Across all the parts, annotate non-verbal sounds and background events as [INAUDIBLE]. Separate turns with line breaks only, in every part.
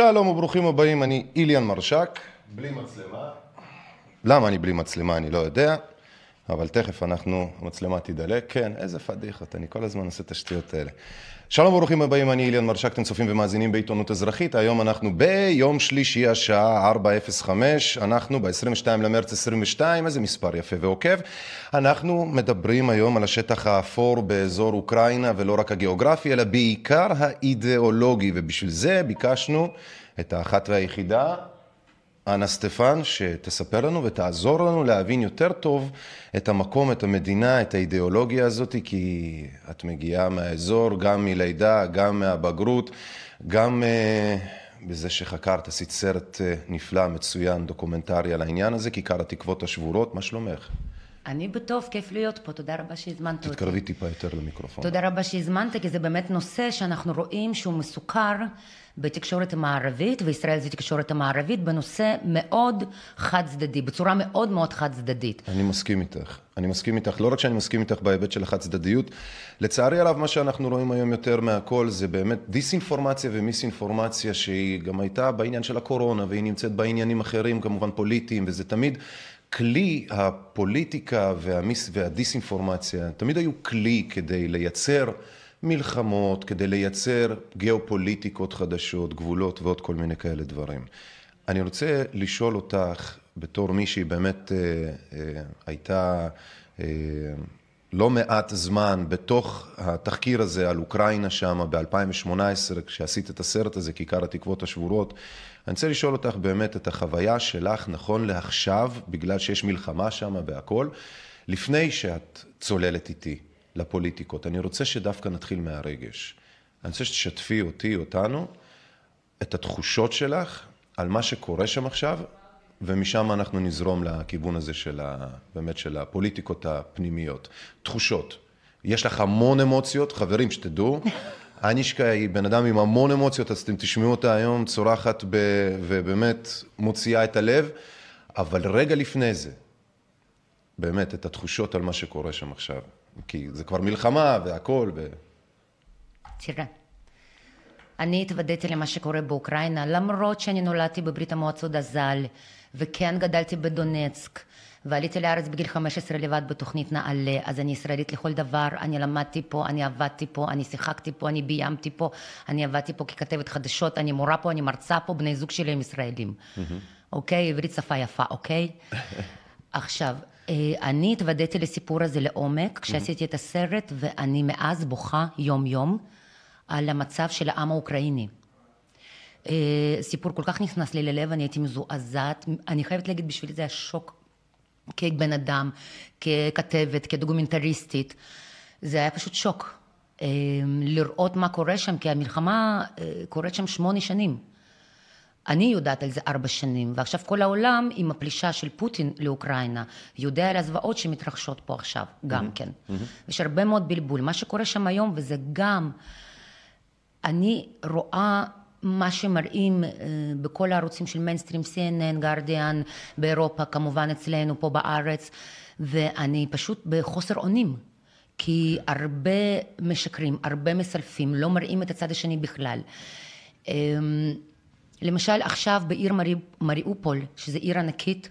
שלום וברוכים הבאים, אני איליאן מרשק, בלי מצלמה. למה אני בלי מצלמה? אני לא יודע, אבל תכף אנחנו, המצלמה תידלק. כן, איזה פדיחות, אני כל הזמן עושה את השטויות האלה. שלום וברוכים הבאים, אני איליאן מרשק, אתם צופים ומאזינים בעיתונות אזרחית. היום אנחנו ביום שלישי השעה 4:05, אנחנו ב-22 למרץ 22, איזה מספר יפה ועוקב. אנחנו מדברים היום על השטח האפור באזור אוקראינה, ולא רק הגיאוגרפי, אלא בעיקר האידיאולוגי, ובשביל זה ביקשנו את האחת והיחידה, אנה סטפן, שתספר לנו ותעזור לנו להבין יותר טוב את המקום, את המדינה, את האידיאולוגיה הזאת, כי את מגיעה מהאזור, גם מלידה, גם מהבגרות, גם אה, בזה שחקרת, עשית סרט אה, נפלא, מצוין, דוקומנטרי על העניין הזה, כיכר התקוות השבורות, מה שלומך?
אני בטוב, כיף להיות פה, תודה רבה שהזמנת אותי.
תתקרבי טיפה יותר למיקרופון.
תודה רבה שהזמנת, כי זה באמת נושא שאנחנו רואים שהוא מסוקר בתקשורת המערבית, וישראל זה תקשורת המערבית, בנושא מאוד חד צדדי, בצורה מאוד מאוד חד צדדית.
אני מסכים איתך. אני מסכים איתך. לא רק שאני מסכים איתך בהיבט של החד צדדיות, לצערי הרב מה שאנחנו רואים היום יותר מהכל זה באמת דיסאינפורמציה ומיסאינפורמציה שהיא גם הייתה בעניין של הקורונה והיא נמצאת בעניינים אחרים כמובן פוליטיים וזה תמיד כלי הפוליטיקה והמיס, והדיסאינפורמציה תמיד היו כלי כדי לייצר מלחמות, כדי לייצר גיאופוליטיקות חדשות, גבולות ועוד כל מיני כאלה דברים. אני רוצה לשאול אותך, בתור מישהי באמת אה, אה, הייתה אה, לא מעט זמן בתוך התחקיר הזה על אוקראינה שם ב-2018, כשעשית את הסרט הזה, כיכר התקוות השבורות, אני רוצה לשאול אותך באמת את החוויה שלך נכון לעכשיו, בגלל שיש מלחמה שם והכל, לפני שאת צוללת איתי. לפוליטיקות. אני רוצה שדווקא נתחיל מהרגש. אני רוצה שתשתפי אותי, אותנו, את התחושות שלך על מה שקורה שם עכשיו, ומשם אנחנו נזרום לכיוון הזה של ה... באמת של הפוליטיקות הפנימיות. תחושות. יש לך המון אמוציות, חברים, שתדעו. אנישקה היא בן אדם עם המון אמוציות, אז אתם תשמעו אותה היום צורחת ב... ובאמת מוציאה את הלב, אבל רגע לפני זה, באמת, את התחושות על מה שקורה שם עכשיו. כי זה כבר מלחמה והכול. ו...
תראה, אני התוודעתי למה שקורה באוקראינה, למרות שאני נולדתי בברית המועצות הז"ל, וכן גדלתי בדונצק, ועליתי לארץ בגיל 15 לבד בתוכנית נעל"ה, אז אני ישראלית לכל דבר, אני למדתי פה, אני עבדתי פה, אני שיחקתי פה, אני ביימתי פה, אני עבדתי פה ככתבת חדשות, אני מורה פה, אני מרצה פה, בני זוג שלי הם ישראלים. אוקיי? עברית שפה יפה, אוקיי? עכשיו, [LAUGHS] אני התוודעתי לסיפור הזה לעומק כשעשיתי את הסרט ואני מאז בוכה יום יום על המצב של העם האוקראיני. אה, סיפור כל כך נכנס לי ללב, אני הייתי מזועזעת, אני חייבת להגיד בשבילי זה היה שוק כבן אדם, ככתבת, כדוקומנטריסטית, זה היה פשוט שוק אה, לראות מה קורה שם, כי המלחמה קורית שם שמונה שנים. אני יודעת על זה ארבע שנים, ועכשיו כל העולם עם הפלישה של פוטין לאוקראינה יודע על הזוועות שמתרחשות פה עכשיו גם mm-hmm. כן. Mm-hmm. יש הרבה מאוד בלבול. מה שקורה שם היום, וזה גם, אני רואה מה שמראים uh, בכל הערוצים של מיינסטרים, CNN, גרדיאן, באירופה, כמובן אצלנו פה בארץ, ואני פשוט בחוסר אונים. כי הרבה משקרים, הרבה מסלפים, לא מראים את הצד השני בכלל. למשל עכשיו בעיר מרי, מריאופול, שזו עיר ענקית,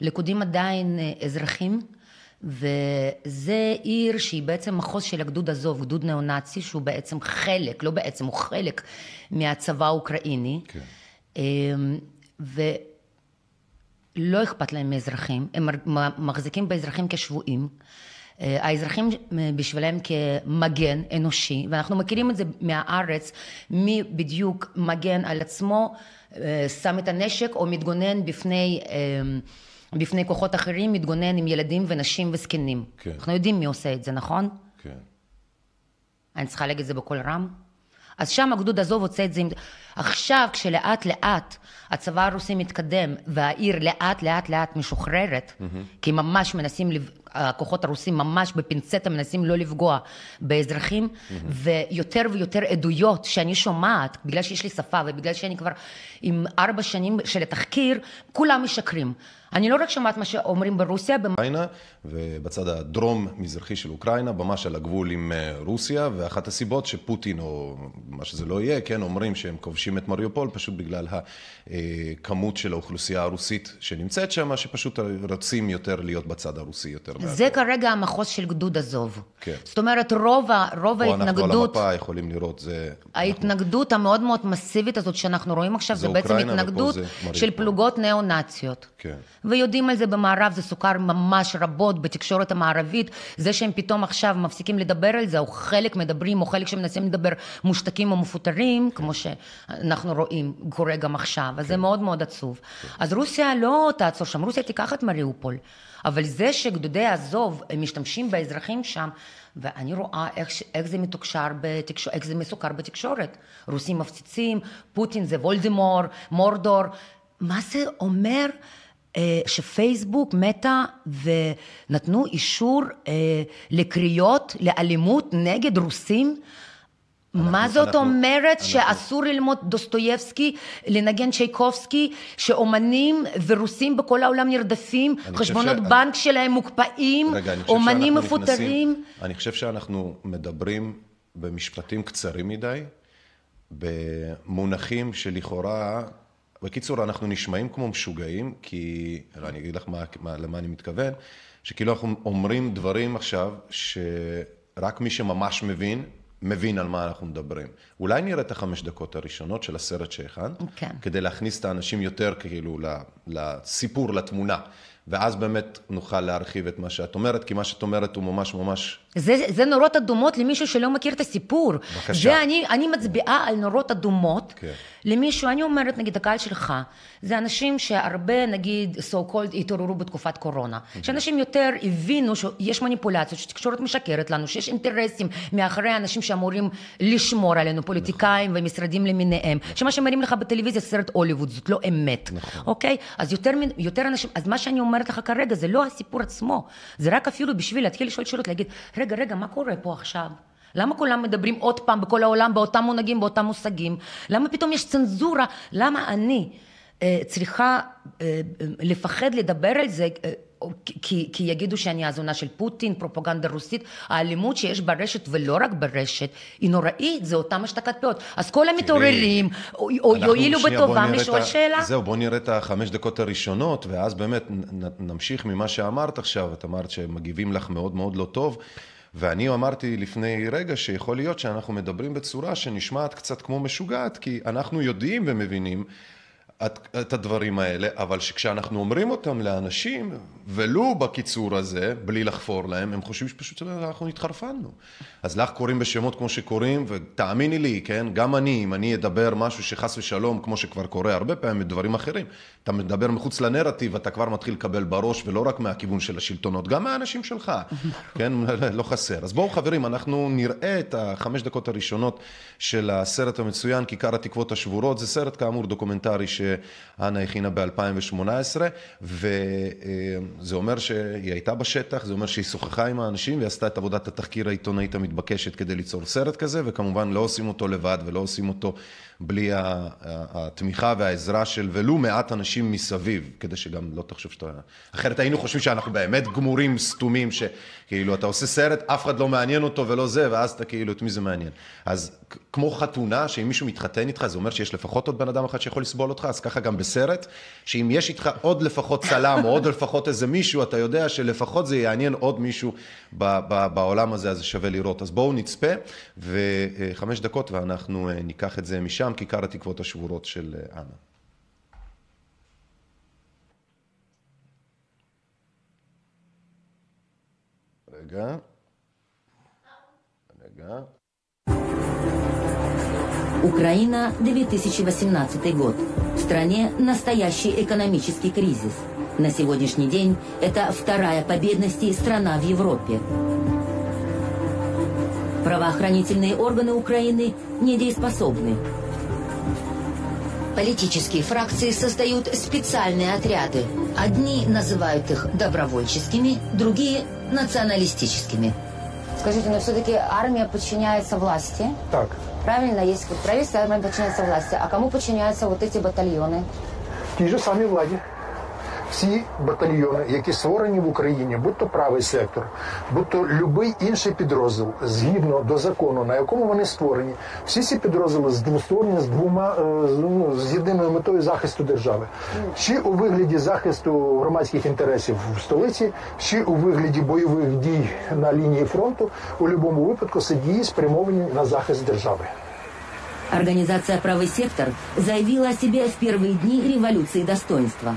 לכודים עדיין אה, אזרחים, וזה עיר שהיא בעצם מחוז של הגדוד הזוב, גדוד ניאו-נאצי, שהוא בעצם חלק, לא בעצם, הוא חלק מהצבא האוקראיני. כן. אמ, ולא אכפת להם מאזרחים, הם מחזיקים באזרחים כשבויים. אה, האזרחים אה, בשבילם כמגן אנושי, ואנחנו מכירים את זה מהארץ, מי בדיוק מגן על עצמו, אה, שם את הנשק או מתגונן בפני, בפני כוחות אחרים, מתגונן עם ילדים ונשים וזקנים. כן. אנחנו יודעים מי עושה את זה, נכון?
כן.
אני צריכה להגיד את זה בקול רם? אז שם הגדוד עזוב עושה את זה. עכשיו כשלאט לאט הצבא הרוסי מתקדם והעיר לאט לאט לאט משוחררת, mm-hmm. כי ממש מנסים, הכוחות הרוסים ממש בפינצטה מנסים לא לפגוע באזרחים, mm-hmm. ויותר ויותר עדויות שאני שומעת, בגלל שיש לי שפה ובגלל שאני כבר עם ארבע שנים של התחקיר, כולם משקרים. אני לא רק שומעת מה שאומרים ברוסיה,
אוקראינה, ובצד הדרום-מזרחי של אוקראינה, ממש על הגבול עם אה, רוסיה, ואחת הסיבות שפוטין, או מה שזה לא יהיה, כן, אומרים שהם כובשים את מריופול, פשוט בגלל הכמות של האוכלוסייה הרוסית שנמצאת שם, שפשוט רוצים יותר להיות בצד הרוסי יותר.
זה כרגע המחוז של גדוד עזוב.
כן.
זאת אומרת, רוב, רוב
פה אנחנו על
ההתנגדות...
המפה יכולים לראות, זה...
ההתנגדות המאוד מאוד מסיבית הזאת שאנחנו רואים עכשיו,
זה
זה בעצם התנגדות
זה.
של פלוגות ניאו-נאציות.
כן.
ויודעים על זה במערב, זה סוכר ממש רבות בתקשורת המערבית. זה שהם פתאום עכשיו מפסיקים לדבר על זה, או חלק מדברים, או חלק שמנסים לדבר מושתקים או מפוטרים, כמו שאנחנו רואים, קורה גם עכשיו. אז זה מאוד מאוד עצוב. אז רוסיה לא תעצור שם, רוסיה תיקח את מריופול. אבל זה שגדודי עזוב, הם משתמשים באזרחים שם, ואני רואה איך, איך זה מתוקשר בתקשורת, איך זה מסוכר בתקשורת. רוסים מפציצים, פוטין זה וולדמור, מורדור. מה זה אומר שפייסבוק מתה ונתנו אישור אה, לקריאות לאלימות נגד רוסים? מה זאת
אנחנו-
אומרת
אנחנו-
שאסור ללמוד דוסטויבסקי, לנגן צ'ייקובסקי, שאומנים ורוסים בכל העולם נרדפים, חשבונות
ש-
בנק שלהם מוקפאים,
רגע,
אומנים מפוטרים?
נכנסים- אני חושב שאנחנו מדברים במשפטים קצרים מדי, במונחים שלכאורה, בקיצור, אנחנו נשמעים כמו משוגעים, כי, לא, אני אגיד לך מה, מה, למה אני מתכוון, שכאילו אנחנו אומרים דברים עכשיו, שרק מי שממש מבין, מבין על מה אנחנו מדברים. אולי נראה את החמש דקות הראשונות של הסרט שהכנת,
כן.
כדי להכניס את האנשים יותר כאילו לסיפור, לתמונה. ואז באמת נוכל להרחיב את מה שאת אומרת, כי מה שאת אומרת הוא ממש ממש...
זה, זה נורות אדומות למישהו שלא מכיר את הסיפור.
בבקשה.
זה אני, אני מצביעה על נורות אדומות
כן.
למישהו, אני אומרת, נגיד, הקהל שלך, זה אנשים שהרבה, נגיד, so called התעוררו בתקופת קורונה. שאנשים יותר הבינו שיש מניפולציות, שתקשורת משקרת לנו, שיש אינטרסים מאחורי האנשים שאמורים לשמור עלינו, פוליטיקאים ומשרדים למיניהם. שמה שמראים לך בטלוויזיה זה סרט הוליווד, זאת לא אמת. אוקיי? אז יותר, יותר אנשים, אז מה שאני אומרת לך כרגע זה לא הסיפור עצמו, זה רק אפילו בשביל להתחיל לשאול שאלות, להגיד, רגע, רגע, מה קורה פה עכשיו? למה כולם מדברים עוד פעם בכל העולם באותם מונהגים, באותם מושגים? למה פתאום יש צנזורה? למה אני אה, צריכה אה, אה, לפחד לדבר על זה? אה, כי, כי יגידו שאני הזונה של פוטין, פרופגנדה רוסית, האלימות שיש ברשת ולא רק ברשת, היא נוראית, זה אותם השתקת פאות. אז כל המתעוררים, יואילו בטובם לשאול שאלה.
זהו, בוא נראה את החמש דקות הראשונות, ואז באמת נמשיך ממה שאמרת עכשיו. את אמרת שמגיבים לך מאוד מאוד לא טוב. ואני אמרתי לפני רגע שיכול להיות שאנחנו מדברים בצורה שנשמעת קצת כמו משוגעת, כי אנחנו יודעים ומבינים את, את הדברים האלה, אבל שכשאנחנו אומרים אותם לאנשים, ולו בקיצור הזה, בלי לחפור להם, הם חושבים שפשוט אנחנו התחרפנו. אז לך קוראים בשמות כמו שקוראים, ותאמיני לי, כן, גם אני, אם אני אדבר משהו שחס ושלום, כמו שכבר קורה הרבה פעמים בדברים אחרים, אתה מדבר מחוץ לנרטיב, אתה כבר מתחיל לקבל בראש, ולא רק מהכיוון של השלטונות, גם מהאנשים שלך, [LAUGHS] כן, לא חסר. אז בואו חברים, אנחנו נראה את החמש דקות הראשונות של הסרט המצוין, כיכר התקוות השבורות, זה סרט כאמור דוקומנטרי שאנה הכינה ב-2018, וזה אומר שהיא הייתה בשטח, זה אומר שהיא שוחחה עם האנשים והיא עשתה את עבודת התחקיר העיתונאית המתבקשת כדי ליצור סרט כזה, וכמובן לא עושים אותו לבד ולא עושים אותו בלי התמיכה והעזרה של ולו מעט אנשים מסביב, כדי שגם לא תחשוב שאתה... אחרת היינו חושבים שאנחנו באמת גמורים, סתומים, שכאילו אתה עושה סרט, אף אחד לא מעניין אותו ולא זה, ואז אתה כאילו, את מי זה מעניין. אז כמו חתונה, שאם מישהו מתחתן איתך, זה אומר שיש לפחות עוד בן אדם אחד שיכול לסבול אותך, אז ככה גם בסרט, שאם יש איתך עוד לפחות צלם, או עוד לפחות איזה מישהו, אתה יודע שלפחות זה יעניין עוד מישהו ב- ב- בעולם הזה, אז זה שווה לראות. אז בואו נצפה, וחמש דקות ואנחנו אה, ניקח את זה משם, כיכר התקוות השבורות של אה, אנה. רגע. רגע.
Украина, 2018 год. В стране настоящий экономический кризис. На сегодняшний день это вторая по бедности страна в Европе. Правоохранительные органы Украины недееспособны. Политические фракции создают специальные отряды. Одни называют их добровольческими, другие – националистическими.
Скажите, но все-таки армия подчиняется власти?
Так,
Правильно, есть вот правительство, армия подчиняется власти. А кому подчиняются вот эти батальоны?
те же самые влади. Всі батальйони, які створені в Україні, будь то правий сектор, будь то будь-який інший підрозділ, згідно до закону, на якому вони створені, всі ці підрозділи створені з двома е, з, ну, з єдиною метою захисту держави, чи у вигляді захисту громадських інтересів в столиці, чи у вигляді бойових дій на лінії фронту, у будь-якому випадку це дії спрямовані на захист держави.
Организация «Правый сектор» заявила о себе в первые дни революции достоинства.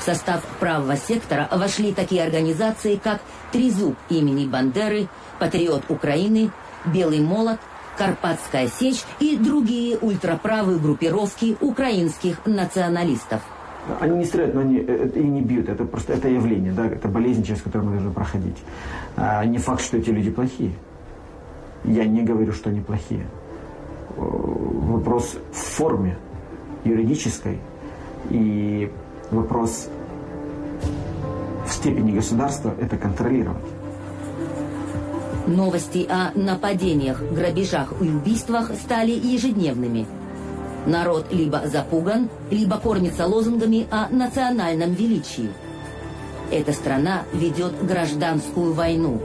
В состав правого сектора вошли такие организации, как «Трезуб» имени Бандеры, «Патриот Украины», «Белый молот», «Карпатская сечь» и другие ультраправые группировки украинских националистов.
Они не стреляют, но они э, и не бьют. Это просто это явление, да, это болезнь, через которую мы должны проходить. А не факт, что эти люди плохие. Я не говорю, что они плохие. Э, вопрос в форме юридической и вопрос в степени государства это контролировать.
Новости о нападениях, грабежах и убийствах стали ежедневными. Народ либо запуган, либо кормится лозунгами о национальном величии. Эта страна ведет гражданскую войну.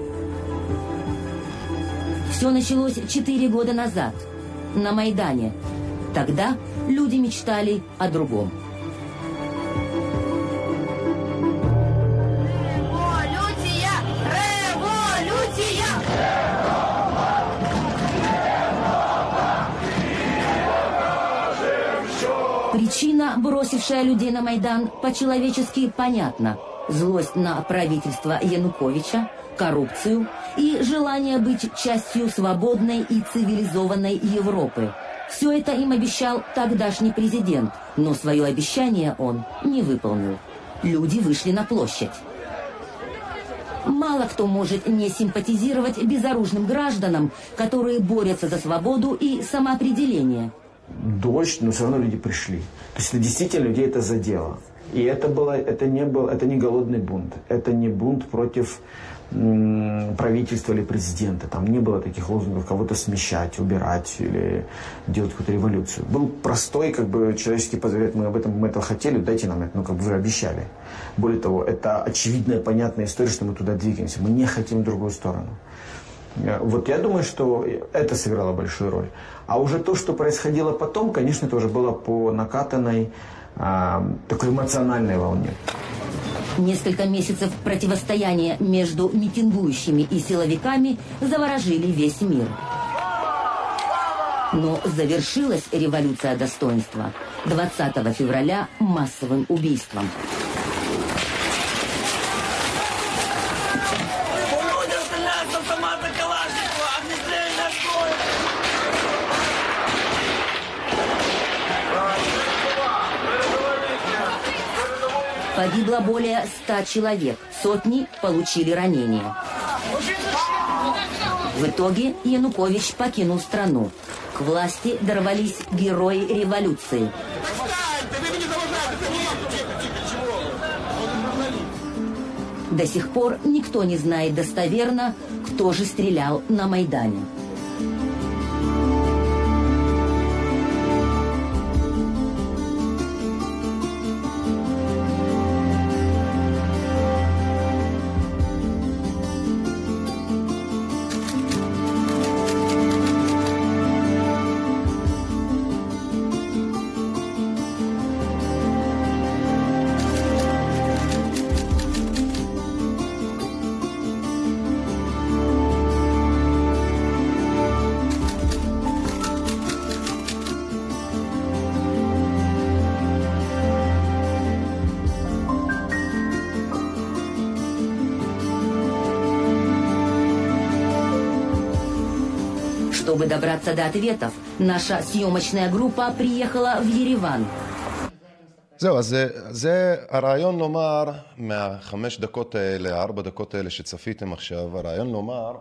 Все началось четыре года назад, на Майдане. Тогда люди мечтали о другом – Причина, бросившая людей на Майдан, по-человечески понятна. Злость на правительство Януковича, коррупцию и желание быть частью свободной и цивилизованной Европы. Все это им обещал тогдашний президент, но свое обещание он не выполнил. Люди вышли на площадь. Мало кто может не симпатизировать безоружным гражданам, которые борются за свободу и самоопределение –
дождь, но все равно люди пришли. То есть это действительно людей это задело. И это, было, это, не был, это не голодный бунт. Это не бунт против правительства или президента. Там не было таких лозунгов кого-то смещать, убирать или делать какую-то революцию. Был простой, как бы, человеческий позволяет, мы об этом мы этого хотели, дайте нам это, ну, как бы вы обещали. Более того, это очевидная, понятная история, что мы туда двигаемся. Мы не хотим в другую сторону. Э, вот я думаю, что это сыграло большую роль. А уже то, что происходило потом, конечно, это уже было по накатанной э, такой эмоциональной волне.
Несколько месяцев противостояния между митингующими и силовиками заворожили весь мир. Но завершилась революция достоинства 20 февраля массовым убийством. Погибло более ста человек, сотни получили ранения. В итоге Янукович покинул страну. К власти дорвались герои революции. До сих пор никто не знает достоверно, кто же стрелял на Майдане. добраться до ответов, наша съемочная группа приехала в Ереван.
זהו, אז זה, זה הרעיון לומר, מהחמש דקות האלה, הארבע דקות האלה שצפיתם עכשיו, הרעיון לומר,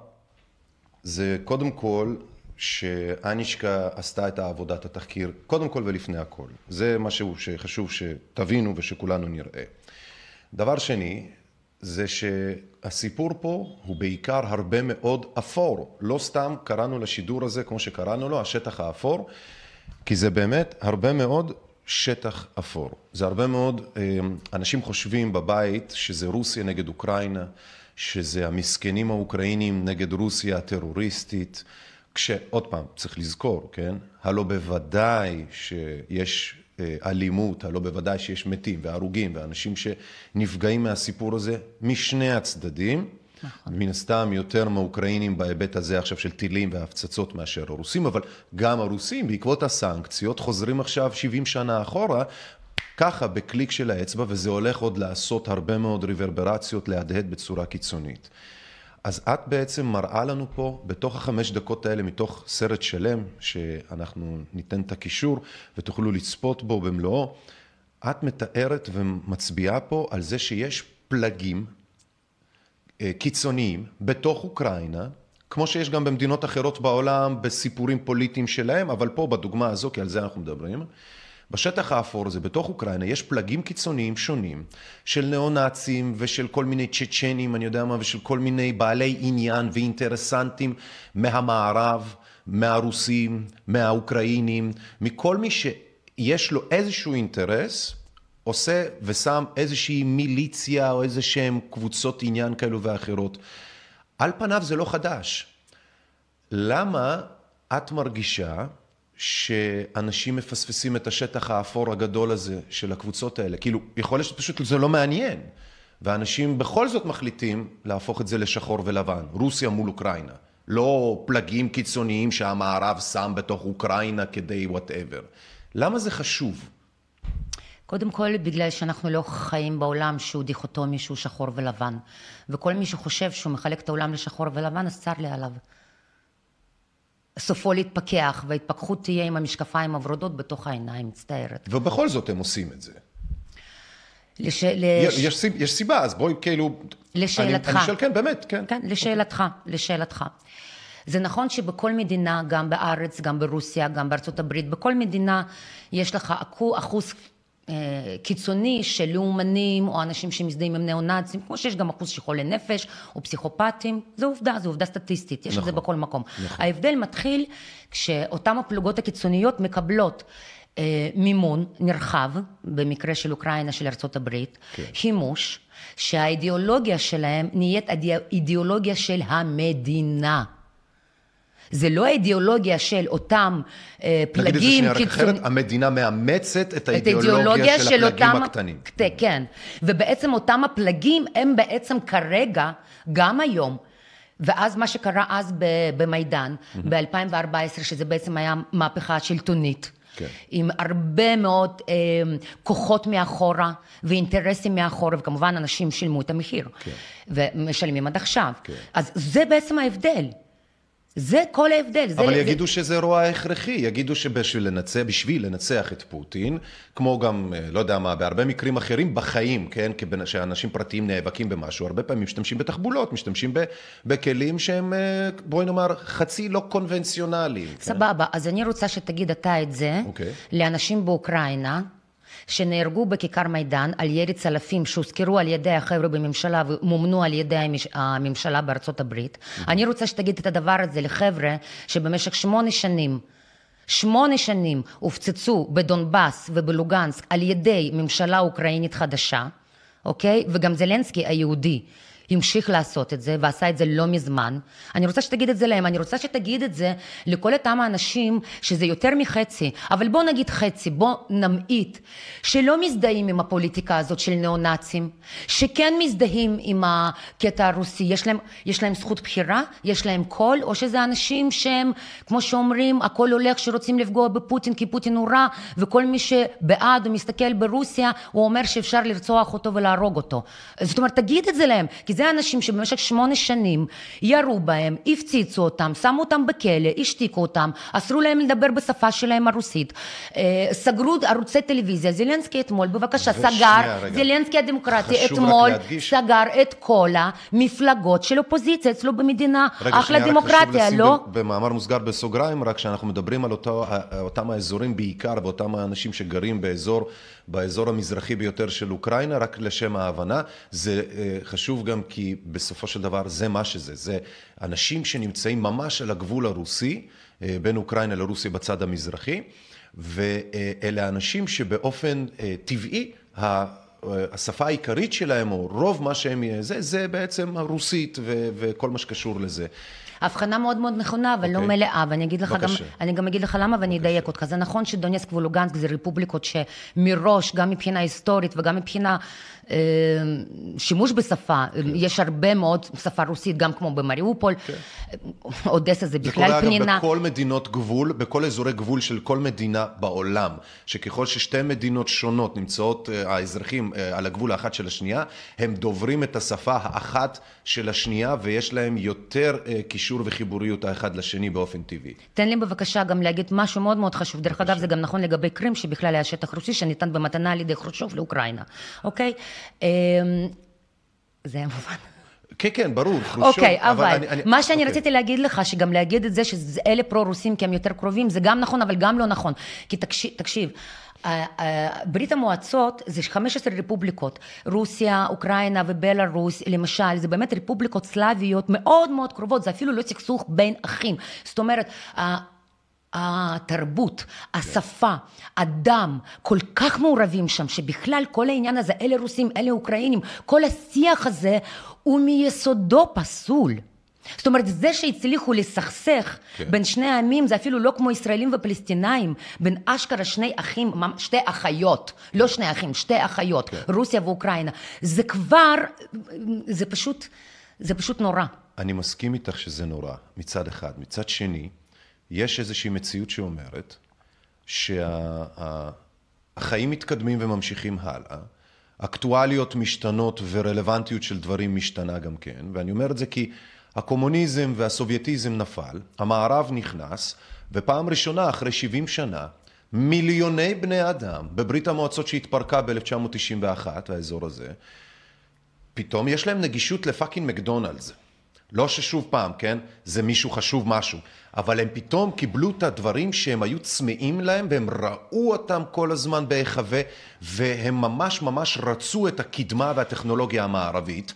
זה קודם כל שאנישקה עשתה את העבודת התחקיר, קודם כל ולפני הכל. זה משהו שחשוב שתבינו ושכולנו נראה. דבר שני, זה שהסיפור פה הוא בעיקר הרבה מאוד אפור. לא סתם קראנו לשידור הזה כמו שקראנו לו, השטח האפור, כי זה באמת הרבה מאוד שטח אפור. זה הרבה מאוד, אה, אנשים חושבים בבית שזה רוסיה נגד אוקראינה, שזה המסכנים האוקראינים נגד רוסיה הטרוריסטית, כשעוד פעם, צריך לזכור, כן? הלא בוודאי שיש אלימות, הלא בוודאי שיש מתים והרוגים ואנשים שנפגעים מהסיפור הזה משני הצדדים. נכון. מן הסתם יותר מאוקראינים בהיבט הזה עכשיו של טילים והפצצות מאשר הרוסים, אבל גם הרוסים בעקבות הסנקציות חוזרים עכשיו 70 שנה אחורה, ככה בקליק של האצבע, וזה הולך עוד לעשות הרבה מאוד ריברברציות, להדהד בצורה קיצונית. אז את בעצם מראה לנו פה, בתוך החמש דקות האלה, מתוך סרט שלם, שאנחנו ניתן את הקישור ותוכלו לצפות בו במלואו, את מתארת ומצביעה פה על זה שיש פלגים אה, קיצוניים בתוך אוקראינה, כמו שיש גם במדינות אחרות בעולם בסיפורים פוליטיים שלהם, אבל פה בדוגמה הזו, כי על זה אנחנו מדברים, בשטח האפור הזה, בתוך אוקראינה, יש פלגים קיצוניים שונים של ניאו-נאצים ושל כל מיני צ'צ'נים, אני יודע מה, ושל כל מיני בעלי עניין ואינטרסנטים מהמערב, מהרוסים, מהאוקראינים, מכל מי שיש לו איזשהו אינטרס, עושה ושם איזושהי מיליציה או איזה שהם קבוצות עניין כאלו ואחרות. על פניו זה לא חדש. למה את מרגישה שאנשים מפספסים את השטח האפור הגדול הזה של הקבוצות האלה. כאילו, יכול להיות שפשוט זה לא מעניין, ואנשים בכל זאת מחליטים להפוך את זה לשחור ולבן, רוסיה מול אוקראינה. לא פלגים קיצוניים שהמערב שם בתוך אוקראינה כדי וואטאבר. למה זה חשוב?
קודם כל בגלל שאנחנו לא חיים בעולם שהוא דיכוטומי, שהוא שחור ולבן. וכל מי שחושב שהוא מחלק את העולם לשחור ולבן, אז צר לי עליו. סופו להתפכח, וההתפכחות תהיה עם המשקפיים הוורודות בתוך העיניים, מצטערת.
ובכל זאת הם עושים את זה.
לש...
לש... יש, סיב... יש סיבה, אז בואי כאילו...
לשאלתך.
אני, אני שואל, כן, באמת, כן.
כן, לשאלתך, okay. לשאלתך. זה נכון שבכל מדינה, גם בארץ, גם ברוסיה, גם בארצות הברית, בכל מדינה יש לך אחוז קיצוני של לאומנים או אנשים שמזדהים עם ניאו-נאצים, כמו שיש גם אחוז של חולי נפש או פסיכופטים, זו עובדה, זו עובדה סטטיסטית, יש נכון, את זה נכון. בכל מקום. נכון. ההבדל מתחיל כשאותן הפלוגות הקיצוניות מקבלות אה, מימון נרחב, במקרה של אוקראינה של הברית, כן. חימוש, שהאידיאולוגיה שלהם נהיית אידיאולוגיה של המדינה. זה לא האידיאולוגיה של אותם אה, פלגים קיצוניים. נגיד את זה שנייה רק אחרת,
המדינה מאמצת את האידיאולוגיה של, של הפלגים אותם, הקטנים.
כן, ובעצם אותם הפלגים הם בעצם כרגע, גם היום, ואז מה שקרה אז במידן, mm-hmm. ב-2014, שזה בעצם היה מהפכה שלטונית. כן. עם הרבה מאוד אה, כוחות מאחורה ואינטרסים מאחורה, וכמובן אנשים שילמו את המחיר, כן. ומשלמים עד עכשיו. כן. אז זה בעצם ההבדל. זה כל ההבדל.
אבל
זה,
יגידו זה... שזה רוע הכרחי, יגידו שבשביל לנצח, בשביל לנצח את פוטין, כמו גם, אה, לא יודע מה, בהרבה מקרים אחרים בחיים, כן, כשאנשים פרטיים נאבקים במשהו, הרבה פעמים משתמשים בתחבולות, משתמשים ב, בכלים שהם, אה, בואי נאמר, חצי לא קונבנציונליים.
כן? סבבה, כן? אז אני רוצה שתגיד אתה את זה okay. אוקיי. לאנשים באוקראינה. שנהרגו בכיכר מידן על ירי צלפים שהוזכרו על ידי החבר'ה בממשלה ומומנו על ידי הממשלה בארצות הברית. Mm-hmm. אני רוצה שתגיד את הדבר הזה לחבר'ה שבמשך שמונה שנים שמונה שנים הופצצו בדונבאס ובלוגנסק על ידי ממשלה אוקראינית חדשה, אוקיי? וגם זלנסקי היהודי המשיך לעשות את זה ועשה את זה לא מזמן. אני רוצה שתגיד את זה להם, אני רוצה שתגיד את זה לכל אותם האנשים שזה יותר מחצי, אבל בוא נגיד חצי, בוא נמעיט, שלא מזדהים עם הפוליטיקה הזאת של ניאו-נאצים, שכן מזדהים עם הקטע הרוסי, יש להם, יש להם זכות בחירה, יש להם קול, או שזה אנשים שהם, כמו שאומרים, הכל הולך שרוצים לפגוע בפוטין כי פוטין הוא רע, וכל מי שבעד ומסתכל ברוסיה, הוא אומר שאפשר לרצוח אותו ולהרוג אותו. זאת אומרת, תגיד את זה להם, כי זה אנשים שבמשך שמונה שנים ירו בהם, הפציצו אותם, שמו אותם בכלא, השתיקו אותם, אסרו להם לדבר בשפה שלהם הרוסית, אה, סגרו ערוצי טלוויזיה, זלנסקי אתמול, בבקשה, סגר, רגע. זלנסקי הדמוקרטי אתמול סגר את כל המפלגות של אופוזיציה אצלו במדינה, רגע, אחלה שנייה, דמוקרטיה, לא?
במאמר מוסגר בסוגריים, רק שאנחנו מדברים על אותו, אותם האזורים בעיקר, ואותם האנשים שגרים באזור, באזור המזרחי ביותר של אוקראינה, רק לשם ההבנה, זה אה, חשוב גם כי בסופו של דבר זה מה שזה, זה אנשים שנמצאים ממש על הגבול הרוסי, אה, בין אוקראינה לרוסיה בצד המזרחי, ואלה אנשים שבאופן אה, טבעי, השפה העיקרית שלהם, או רוב מה שהם, זה, זה בעצם הרוסית וכל מה שקשור לזה.
הבחנה מאוד מאוד נכונה, אבל לא
אוקיי.
מלאה, ואני אגיד לך גם. אני גם אגיד לך למה ואני אדייק אותך. זה נכון שדונסק ולוגנסק זה רפובליקות שמראש, גם מבחינה היסטורית וגם מבחינה שימוש בשפה,
כן.
יש הרבה מאוד שפה רוסית, גם כמו במריופול, אודסה זה
זה
בכלל
קורה אגב
פנינה.
בכל מדינות גבול, בכל אזורי גבול של כל מדינה בעולם, שככל ששתי מדינות שונות נמצאות, אה, האזרחים אה, על הגבול האחת של השנייה, הם דוברים את השפה האחת של השנייה ויש להם יותר אה, קישור וחיבוריות האחד לשני באופן טבעי.
תן לי בבקשה גם להגיד משהו מאוד מאוד חשוב. דרך אגב, זה גם נכון לגבי קרים, שבכלל היה שטח רוסי שניתן במתנה על ידי חרושוב לאוקראינה, אוקיי? אמ, זה היה מובן.
כן, כן, ברור, חרושוב.
אוקיי, אבל
אני- אני-
מה שאני
אוקיי.
רציתי להגיד לך, שגם להגיד את זה שאלה פרו-רוסים כי הם יותר קרובים, זה גם נכון, אבל גם לא נכון. כי תקשיב, תקשיב. ברית המועצות זה 15 רפובליקות, רוסיה, אוקראינה ובלארוס, למשל, זה באמת רפובליקות סלאביות מאוד מאוד קרובות, זה אפילו לא סכסוך בין אחים. זאת אומרת, התרבות, השפה, הדם, כל כך מעורבים שם, שבכלל כל העניין הזה, אלה רוסים, אלה אוקראינים, כל השיח הזה הוא מיסודו פסול. זאת אומרת, זה שהצליחו לסכסך
כן.
בין שני העמים, זה אפילו לא כמו ישראלים ופלסטינאים, בין אשכרה שני אחים, שתי אחיות, לא שני אחים, שתי אחיות, רוסיה ואוקראינה. זה כבר, זה פשוט, זה פשוט נורא.
אני מסכים איתך שזה נורא, מצד אחד. מצד שני, יש איזושהי מציאות שאומרת שהחיים מתקדמים וממשיכים הלאה, אקטואליות משתנות ורלוונטיות של דברים משתנה גם כן, ואני אומר את זה כי הקומוניזם והסובייטיזם נפל, המערב נכנס, ופעם ראשונה אחרי 70 שנה, מיליוני בני אדם בברית המועצות שהתפרקה ב-1991, האזור הזה, פתאום יש להם נגישות לפאקינג מקדונלדס. לא ששוב פעם, כן? זה מישהו חשוב משהו. אבל הם פתאום קיבלו את הדברים שהם היו צמאים להם והם ראו אותם כל הזמן בהיחווה והם ממש ממש רצו את הקדמה והטכנולוגיה המערבית.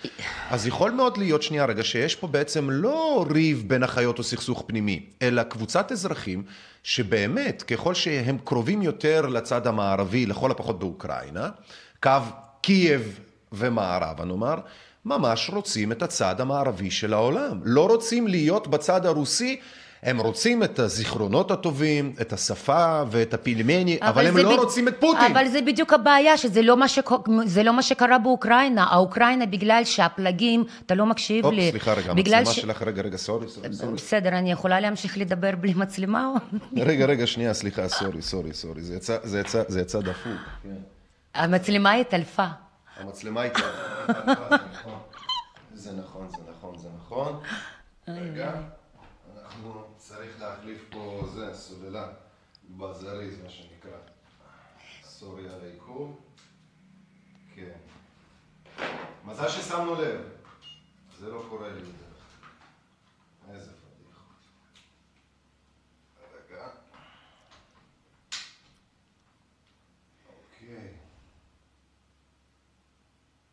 אז יכול מאוד להיות, שנייה רגע, שיש פה בעצם לא ריב בין החיות או סכסוך פנימי, אלא קבוצת אזרחים שבאמת, ככל שהם קרובים יותר לצד המערבי, לכל הפחות באוקראינה, קו קייב ומערבה נאמר, ממש רוצים את הצד המערבי של העולם. לא רוצים להיות בצד הרוסי, הם רוצים את הזיכרונות הטובים, את השפה ואת הפילמני, אבל, הם
זה
לא
בד-
רוצים את פוטין.
אבל זה בדיוק הבעיה, שזה לא מה, שק... זה לא מה שקרה באוקראינה. האוקראינה, בגלל שהפלגים, אתה לא מקשיב
אופ,
לי.
סליחה רגע, המצלמה
ש-
שלך, רגע, רגע, סורי, סורי, סורי.
בסדר, אני יכולה להמשיך לדבר בלי מצלמה? [LAUGHS]
רגע, רגע, שנייה, סליחה, סורי, סורי, סורי, זה יצא, זה יצא, זה יצא דפוק. כן.
המצלמה התעלפה.
המצלמה הייתה... [LAUGHS] נכון, זה נכון. רגע, אנחנו צריך להחליף פה זה, סוללה, בזריז, מה שנקרא. סורי על העיכוב. כן. מזל ששמנו לב. זה לא קורה לי יותר. איזה פדיחות. רגע. אוקיי.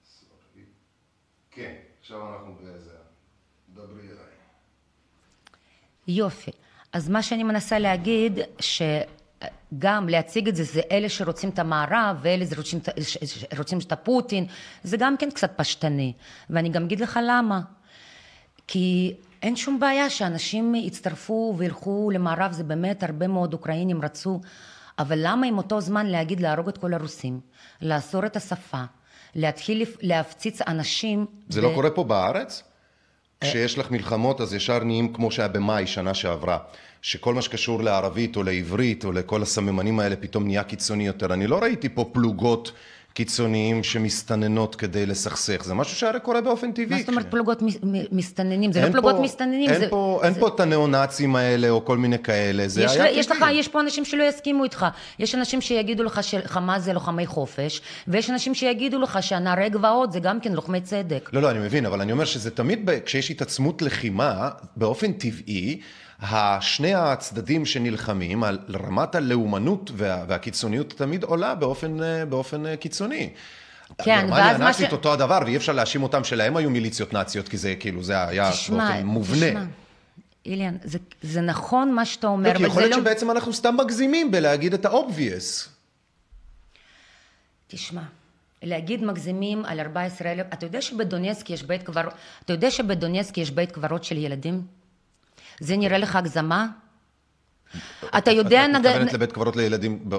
סורי. כן, עכשיו אנחנו באיזה... דברי אליי.
יופי. אז מה שאני מנסה להגיד, שגם להציג את זה, זה אלה שרוצים את המערב, ואלה שרוצים, את- ש- ש- רוצים את הפוטין, זה גם כן קצת פשטני. ואני גם אגיד לך למה. כי אין שום בעיה שאנשים יצטרפו וילכו למערב, זה באמת הרבה מאוד אוקראינים רצו, אבל למה עם אותו זמן להגיד להרוג את כל הרוסים, לאסור את השפה, להתחיל להפציץ אנשים...
זה
ב-
לא קורה פה בארץ? כשיש לך מלחמות אז ישר נהיים כמו שהיה במאי שנה שעברה, שכל מה שקשור לערבית או לעברית או לכל הסממנים האלה פתאום נהיה קיצוני יותר. אני לא ראיתי פה פלוגות קיצוניים שמסתננות כדי לסכסך, זה משהו שהרי קורה באופן טבעי.
מה זאת אומרת
כש-
פלוגות מסתננים? זה לא פלוגות מסתננים,
אין. פה, את הניאו-נאצים האלה או כל מיני כאלה, זה היה טבעי.
יש פה אנשים שלא יסכימו איתך. יש אנשים שיגידו לך שחמאס זה לוחמי חופש, ויש אנשים שיגידו לך שהנערי גבעות זה גם כן לוחמי צדק.
לא, לא, אני מבין, אבל אני אומר שזה תמיד, כשיש התעצמות לחימה, באופן טבעי, השני הצדדים שנלחמים, על רמת הלאומנות וה, והקיצוניות תמיד עולה באופן, אה, באופן אה, קיצוני.
כן,
גרמניה
ואז מה
הנאצית
ש-
אותו הדבר, ואי אפשר להאשים אותם שלהם היו מיליציות נאציות, כי זה כאילו, זה היה
תשמע,
באופן מובנה.
תשמע, איליאן, זה, זה נכון מה שאתה אומר,
לא,
אבל
יכול
זה
להיות
לא...
שבעצם אנחנו סתם מגזימים בלהגיד את ה-obvious.
תשמע, להגיד מגזימים על 14,000, אתה יודע שבדונסק יש בית קברות, אתה יודע שבדונסק יש בית קברות של ילדים? זה נראה לך הגזמה? אתה יודע,
את. מתכוונת לבית קברות לילדים,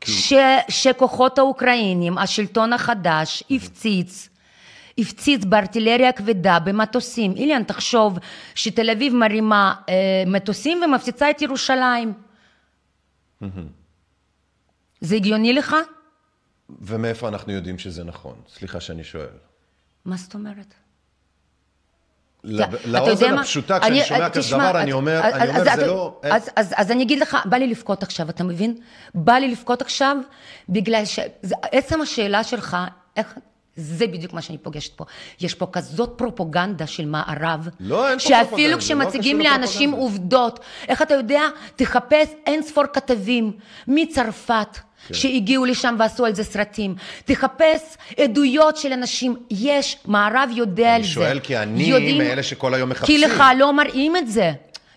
כאילו,
ש... שכוחות האוקראינים, השלטון החדש, הפציץ, הפציץ בארטילריה כבדה, במטוסים. אילן, תחשוב שתל אביב מרימה אה, מטוסים ומפציצה את ירושלים. זה הגיוני לך?
ומאיפה אנחנו יודעים שזה נכון? סליחה שאני שואל.
מה זאת אומרת?
לא- לאוזן? הפשוטה, כשאני
אני-
שומע כזה
תשמע,
דבר, אני
אז-
אומר,
אז-
אני אומר, זה לא...
אז- אני אגיד לך, בא לי לבכות עכשיו, אתה מבין? בא לי לבכות עכשיו, בגלל ש... עצם השאלה שלך, איך... זה בדיוק מה שאני פוגשת פה. יש פה כזאת פרופוגנדה של מערב,
לא, אין פה פרופוגנדה,
שאפילו
לא
כשמציגים
קשור
לאנשים. עובדות, איך אתה יודע, תחפש אין ספור כתבים מצרפת.
כן.
שהגיעו לשם ועשו על זה סרטים. תחפש עדויות של אנשים, יש, מערב יודע על זה.
אני שואל כי אני
יודעים-
מאלה שכל היום
כי
מחפשים.
לך לא מראים את זה.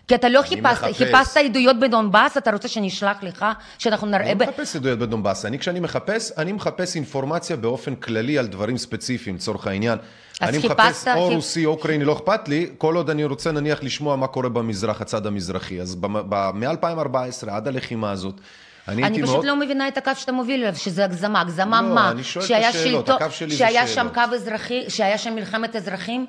כי אתה לא חיפשת,
מחפש.
חיפשת עדויות בדונבאס, אתה רוצה שנשלח לך, שאנחנו נראה...
אני
ב...
לא מחפש עדויות בדונבאס, אני כשאני מחפש, אני מחפש אינפורמציה באופן כללי על דברים ספציפיים, לצורך העניין. אני
חיפשת-
מחפש או
חיפ-
רוסי או אוקראיני, לא אכפת לי, כל עוד אני רוצה נניח לשמוע מה קורה במזרח, הצד המזרחי. אז מ-2014 עד הלחימה הזאת, אני
אני
מאוד...
פשוט לא מבינה את הקו שאתה מוביל אליו, שזה הגזמה. הגזמה
לא,
מה?
אני שואל את השאלות,
שלטון-
הקו שלי זה
שהיה שם
שאלות.
קו אזרחי, שהיה שם מלחמת אזרחים?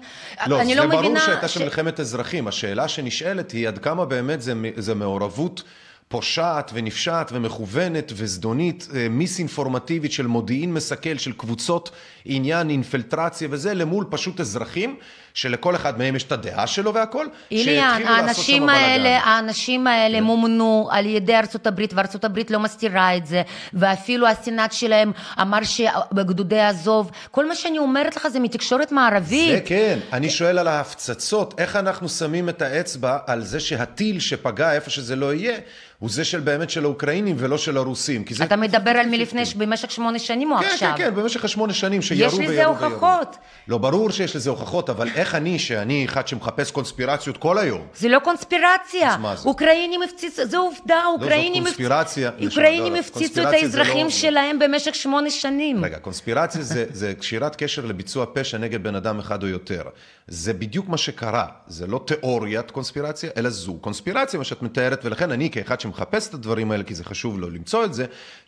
לא,
אני
זה
לא
ברור
מבינה
שהייתה
ש-
שם מלחמת אזרחים. השאלה שנשאלת היא עד כמה באמת זה, זה מעורבות פושעת ונפשעת ומכוונת וזדונית, אה, מיסאינפורמטיבית של מודיעין מסכל, של קבוצות עניין, אינפלטרציה וזה, למול פשוט אזרחים, שלכל אחד מהם יש את הדעה שלו והכל,
איליאן,
שם
האנשים
בלאגן.
האלה, האנשים האלה מומנו על ידי ארצות הברית, וארצות הברית לא מסתירה את זה, ואפילו הסנאט שלהם אמר שבגדודי עזוב, כל מה שאני אומרת לך זה מתקשורת מערבית.
זה כן, אני שואל על ההפצצות, איך אנחנו שמים את האצבע על זה שהטיל שפגע איפה שזה לא יהיה, הוא זה של באמת של האוקראינים ולא של הרוסים. כי זה...
אתה מדבר על מלפני, במשך שמונה שנים או
כן,
עכשיו?
כן, כן, במשך השמונה שנים שירו
יש
וירו
לזה
וירו.
הוכחות.
לא, ברור שיש לזה הוכחות, אבל איך אני, שאני אחד שמחפש קונספירציות כל היום,
זה לא קונספירציה.
אז מה זה?
אוקראינים הפציצו, זו עובדה, אוקראינים הפצ-
קונספירציה.
אוקראינים
לא, לא,
הפציצו את האזרחים
לא-
שלהם במשך שמונה שנים.
רגע, קונספירציה זה, זה קשירת קשר לביצוע פשע נגד בן אדם אחד או יותר. זה בדיוק מה שקרה. זה לא תיאוריית קונספירציה, אלא זו קונספירציה, מה שאת מתארת, ולכן אני כאחד שמחפש את הדברים האלה, כי זה חשוב לו למצוא את זה,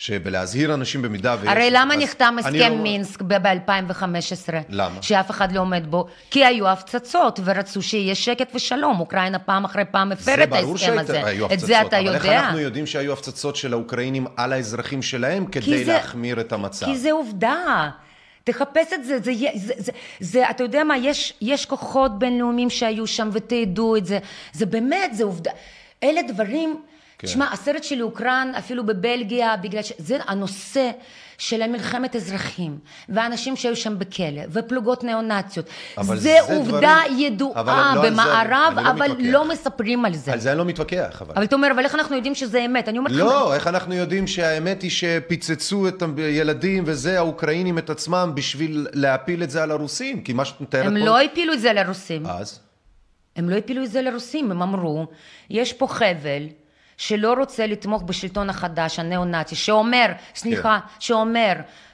ולהזהיר אנשים במידה ויש...
הרי למה נחתם הסכם
לא-
מינסק ב-2015?
למה?
שאף אחד לא עומד בו. כי היו הפצצות ורצו שיהיה שקט ושלום. אוקראינה פעם אחרי פעם הפר
זה
את ההסכם הזה.
שהיו
את
הפצצות,
זה אתה
אבל איך
יודע.
אנחנו יודעים שהיו הפצצות של האוקראינים על האזרחים שלהם כדי
זה-
להחמיר את המצב?
כי זה עובדה. תחפש את זה, זה, זה, זה, זה, זה אתה יודע מה, יש, יש כוחות בינלאומיים שהיו שם ותעדו את זה, זה באמת, זה עובדה. אלה דברים,
כן.
תשמע, הסרט של אוקראן, אפילו בבלגיה, בגלל שזה הנושא של המלחמת אזרחים, ואנשים שהיו שם בכלא, ופלוגות ניאו-נאציות.
אבל
זה,
זה
עובדה
דברים-
ידועה
אבל לא על זה אני-
במערב,
לא
אבל
מתווכח.
לא מספרים על זה.
על זה אני לא מתווכח, אבל...
אבל אתה אומר, אבל איך אנחנו יודעים שזה אמת? אני אומרת לך,
לא, איך אנחנו יודעים שהאמת היא שפיצצו את הילדים וזה, האוקראינים את עצמם בשביל להפיל את זה על הרוסים? כי מה שאת מתארת פה...
הם לא הפילו את זה לרוסים.
אז?
הם לא הפילו את זה לרוסים, הם אמרו, יש פה חבל שלא רוצה לתמוך בשלטון החדש, הניאו-נאצי, שאומר, סליחה, שאומר,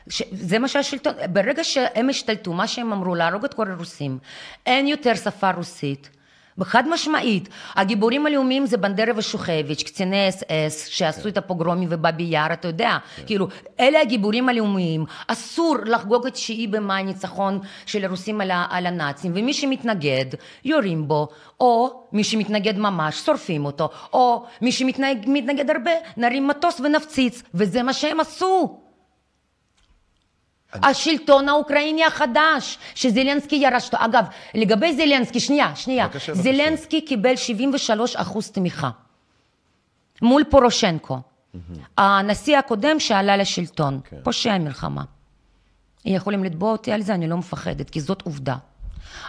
ש... זה מה שהשלטון, ברגע שהם השתלטו, מה שהם אמרו, להרוג את כל הרוסים, אין יותר שפה רוסית. חד משמעית, הגיבורים הלאומיים זה בנדרה ושוחביץ', קציני אס אס שעשו את הפוגרומים ובאבי יאר, אתה יודע, כאילו, אלה הגיבורים הלאומיים, אסור לחגוג את תשיעי במאי ניצחון של הרוסים על, על הנאצים, ומי שמתנגד, יורים בו, או מי שמתנגד ממש, שורפים אותו, או מי שמתנגד הרבה, נרים מטוס ונפציץ, וזה מה שהם עשו. השלטון האוקראיני החדש, שזלנסקי ירש אותו. אגב, לגבי זלנסקי, שנייה, שנייה.
בבקשה, בבקשה.
קיבל 73 אחוז תמיכה מול פורושנקו, הנשיא הקודם שעלה לשלטון,
כן.
פושע מלחמה. יכולים לתבוע אותי על זה, אני לא מפחדת, כי זאת עובדה.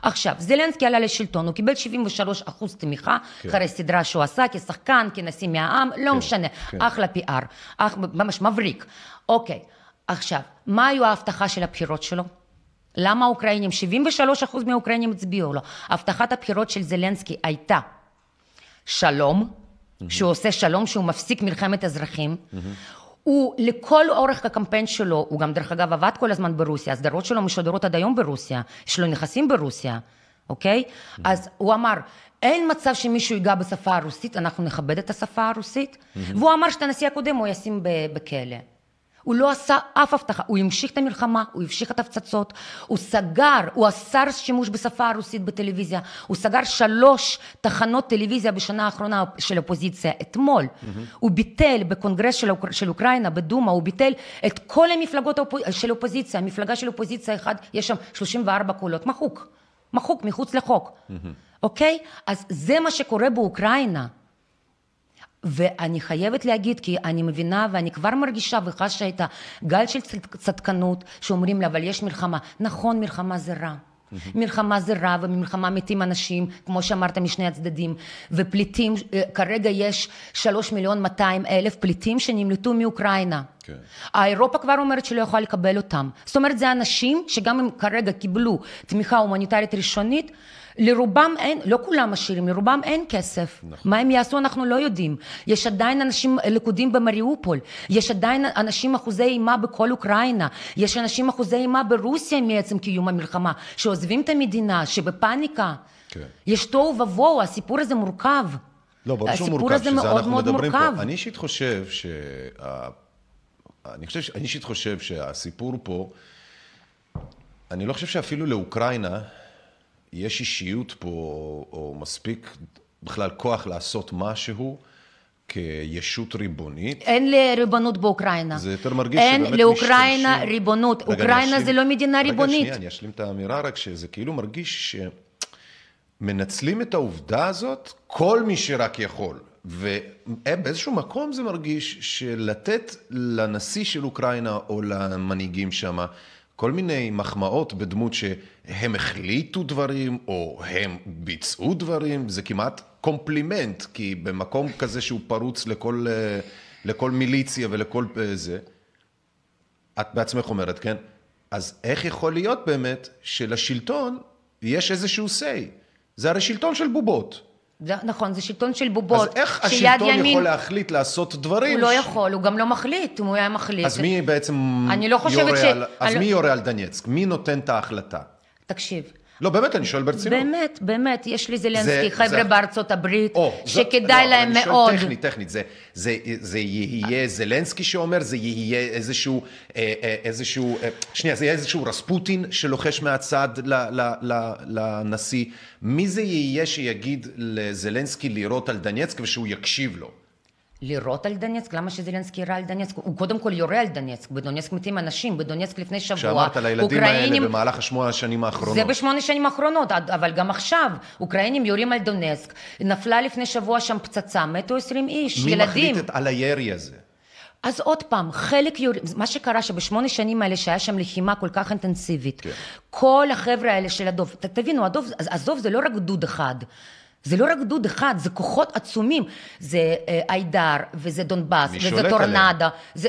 עכשיו, זלנסקי עלה לשלטון, הוא קיבל 73 אחוז תמיכה,
כן.
אחרי סדרה שהוא עשה כשחקן, כנשיא מהעם, לא משנה,
כן.
אחלה PR, אח, ממש מבריק. אוקיי, עכשיו, מה היו ההבטחה של הבחירות שלו? למה האוקראינים, 73 אחוז מהאוקראינים הצביעו לו. הבטחת הבחירות של זלנסקי הייתה שלום, שהוא עושה שלום, שהוא מפסיק מלחמת אזרחים. הוא לכל אורך הקמפיין שלו, הוא גם דרך אגב עבד כל הזמן ברוסיה, הסדרות שלו משודרות עד היום ברוסיה, יש לו נכסים ברוסיה, אוקיי? אז הוא אמר, אין מצב שמישהו ייגע בשפה הרוסית, אנחנו נכבד את השפה הרוסית, והוא אמר שאת הנשיא הקודם הוא ישים בכלא. הוא לא עשה אף הבטחה, הוא המשיך את המלחמה, הוא המשיך את ההפצצות, הוא סגר, הוא אסר שימוש בשפה הרוסית בטלוויזיה, הוא סגר שלוש תחנות טלוויזיה בשנה האחרונה של אופוזיציה, אתמול. הוא ביטל בקונגרס של, אוק... של אוקראינה, בדומא, הוא ביטל את כל המפלגות האופ... של אופוזיציה, המפלגה של אופוזיציה אחד, יש שם 34 קולות, מחוק, מחוק, מחוץ לחוק, אוקיי? אז זה מה שקורה באוקראינה. ואני חייבת להגיד, כי אני מבינה ואני כבר מרגישה וחשה את הגל של צד- צדקנות, שאומרים לי, אבל יש מלחמה. נכון, מלחמה זה רע. מלחמה זה רע, וממלחמה מתים אנשים, כמו שאמרת, משני הצדדים. ופליטים, אה, כרגע יש שלוש מיליון 200 אלף פליטים שנמלטו מאוקראינה.
כן.
האירופה כבר אומרת שלא יכולה לקבל אותם. זאת אומרת, זה אנשים שגם אם כרגע קיבלו תמיכה הומניטרית ראשונית, לרובם אין, לא כולם עשירים, לרובם אין כסף.
נכון.
מה הם יעשו אנחנו לא יודעים. יש עדיין אנשים לכודים במריופול, יש עדיין אנשים אחוזי אימה בכל אוקראינה, יש אנשים אחוזי אימה ברוסיה מעצם קיום המלחמה, שעוזבים את המדינה, שבפאניקה.
כן.
יש תוהו ובוהו, הסיפור הזה מורכב.
לא, ברור שהוא מורכב, שזה
מאוד
אנחנו
מאוד
מדברים
מורכב.
פה. אני אישית חושב ש... אני חושב, ש- אני אישית חושב שהסיפור פה, אני לא חושב שאפילו לאוקראינה יש אישיות פה, או מספיק בכלל כוח לעשות משהו כישות ריבונית.
אין לי ריבונות באוקראינה.
זה יותר מרגיש
אין
שבאמת
לאוקראינה
משתמשים-
ריבונות.
רגע,
אוקראינה
אשלים-
זה לא מדינה ריבונית.
רגע, שנייה, אני אשלים את האמירה רק שזה כאילו מרגיש שמנצלים את העובדה הזאת כל מי שרק יכול. ובאיזשהו מקום זה מרגיש שלתת לנשיא של אוקראינה או למנהיגים שם כל מיני מחמאות בדמות שהם החליטו דברים או הם ביצעו דברים, זה כמעט קומפלימנט, כי במקום כזה שהוא פרוץ לכל, אה, לכל מיליציה ולכל אה, זה, את בעצמך אומרת, כן? אז איך יכול להיות באמת שלשלטון יש איזשהו say? זה הרי שלטון של בובות.
נכון, זה שלטון של בובות.
אז איך השלטון
ימין-
יכול להחליט לעשות דברים?
הוא לא יכול, הוא גם לא מחליט, אם הוא היה מחליט.
אז מי בעצם
אני לא חושבת
יורה
ש-
על... אז
אני
מי
לא-
יורה על דנייצק? מי נותן את ההחלטה?
תקשיב,
לא, באמת, אני שואל ברצינות.
באמת, באמת, יש לי זלנסקי,
זה-
חבר'ה
זה-
בארצות הברית,
או,
שכדאי
לא,
להם
אני שואל
מאוד.
טכנית, טכנית, זה, זה, זה יהיה זלנסקי שאומר, זה יהיה איזשהו, אה, אה, איזשהו, אה, שנייה, זה יהיה איזשהו רספוטין שלוחש מהצד ל, ל, ל, לנשיא. מי זה יהיה שיגיד לזלנסקי לירות על דנייצק ושהוא יקשיב לו?
לירות על דנייצק? למה שזלנסקי יירה על דנייצק? הוא קודם כל יורה על דנייצק, בדונייצק מתים אנשים, בדונייצק לפני שבוע.
כשאמרת לילדים
אוקראינים-
האלה במהלך השמונה השנים האחרונות.
זה בשמונה שנים האחרונות, אבל גם עכשיו, אוקראינים יורים על דונסק, נפלה לפני שבוע שם פצצה, מתו 20 איש,
מי
ילדים.
מחליט את- על הירי הזה?
אז עוד פעם, חלק יורים, מה שקרה שבשמונה שנים האלה שהיה שם לחימה כל כך אינטנסיבית,
כן.
כל החבר'ה האלה של הדוב, ת, תבינו, הדוב, עזוב זה לא רק גדוד אחד, זה לא רק גדוד אחד, זה כוחות עצומים, זה אה, איידר, וזה דונבאס, וזה טורנדה, זה...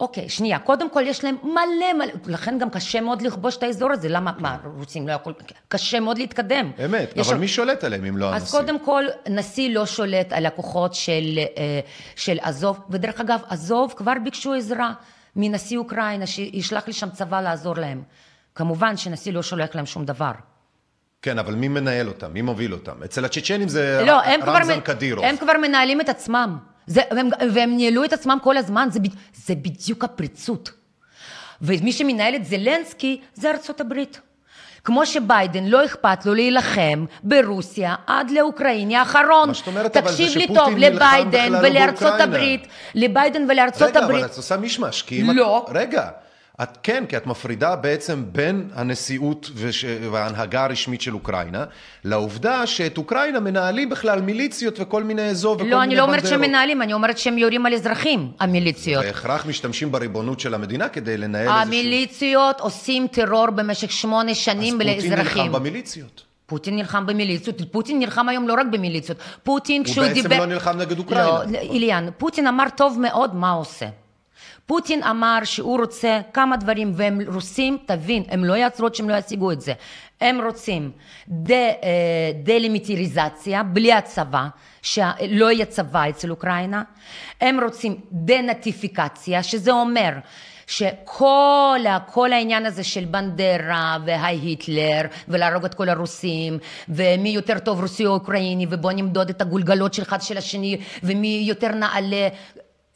אוקיי, שנייה, קודם כל יש להם מלא מלא, לכן גם קשה מאוד לכבוש את האזור הזה, למה, מה, רוצים לא יכול, קשה מאוד להתקדם.
אמת, אבל מי שולט עליהם אם לא הנשיא?
אז קודם כל, נשיא לא שולט על הכוחות של, אה, של עזוב, ודרך אגב, עזוב כבר ביקשו עזרה מנשיא אוקראינה, שישלח לשם צבא לעזור להם. כמובן שנשיא לא שולח להם שום דבר.
כן, אבל מי מנהל אותם? מי מוביל אותם? אצל הצ'צ'נים זה
לא, כבר,
רמזן קדירוב.
הם כבר מנהלים את עצמם. זה, והם, והם ניהלו את עצמם כל הזמן, זה, ב- זה בדיוק הפריצות. ומי שמנהל את זלנסקי זה ארצות הברית. כמו שביידן לא אכפת לו להילחם ברוסיה עד לאוקראיני האחרון.
מה שאת אומרת, אבל זה
תקשיב לי
שפוטין
טוב,
נלחם
לביידן
בכלל לא
ולארצות
באוקראינה.
הברית, לביידן ולארצות
רגע,
הברית.
אבל את עושה מישמש, כי אם
לא.
את... רגע. את כן, כי את מפרידה בעצם בין הנשיאות וש... וההנהגה הרשמית של אוקראינה, לעובדה שאת אוקראינה מנהלים בכלל מיליציות וכל מיני אזור וכל מיני
לא, אני לא אומרת שהם
בנדרות.
מנהלים, אני אומרת שהם יורים על אזרחים, המיליציות.
בהכרח משתמשים בריבונות של המדינה כדי לנהל איזשהו...
המיליציות עושים טרור במשך שמונה
אז
שנים
פוטין
לאזרחים.
נלחם במיליציות.
פוטין נלחם במיליציות, פוטין נלחם היום לא רק במיליציות, פוטין
הוא
כשהוא
בעצם
דיבר...
לא נלחם נגד אוקראינה.
לא, איליאן, פוטין אמר טוב מאוד מה הוא עושה. פוטין אמר שהוא רוצה כמה דברים, והם רוסים, תבין, הם לא יעצרו עד שהם לא ישיגו את זה. הם רוצים דה, אה, בלי הצבא, שלא יהיה צבא אצל אוקראינה. הם רוצים דנטיפיקציה, שזה אומר שכל כל העניין הזה של בנדרה והי היטלר ולהרוג את כל הרוסים ומי יותר טוב רוסי או אוקראיני ובוא נמדוד את הגולגלות של אחד של השני ומי יותר נעלה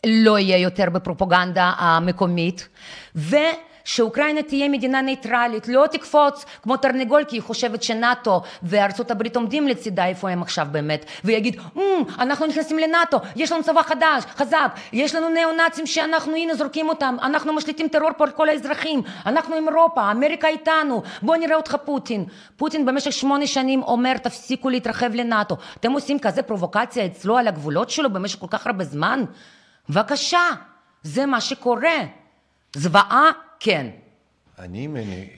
לא יהיה יותר בפרופגנדה המקומית ו... שאוקראינה תהיה מדינה ניטרלית, לא תקפוץ כמו תרנגול כי היא חושבת שנאטו וארצות הברית עומדים לצידה איפה הם עכשיו באמת ויגיד mm, אנחנו נכנסים לנאטו, יש לנו צבא חדש, חזק, יש לנו ניאו-נאצים שאנחנו הנה זורקים אותם, אנחנו משליטים טרור פה על כל האזרחים, אנחנו עם אירופה, אמריקה איתנו, בוא נראה אותך פוטין. פוטין במשך שמונה שנים אומר תפסיקו להתרחב לנאטו, אתם עושים כזה פרובוקציה אצלו על הגבולות שלו במשך כל כך הרבה זמן? בבקשה, זה מה שקורה. זוועה כן.
אני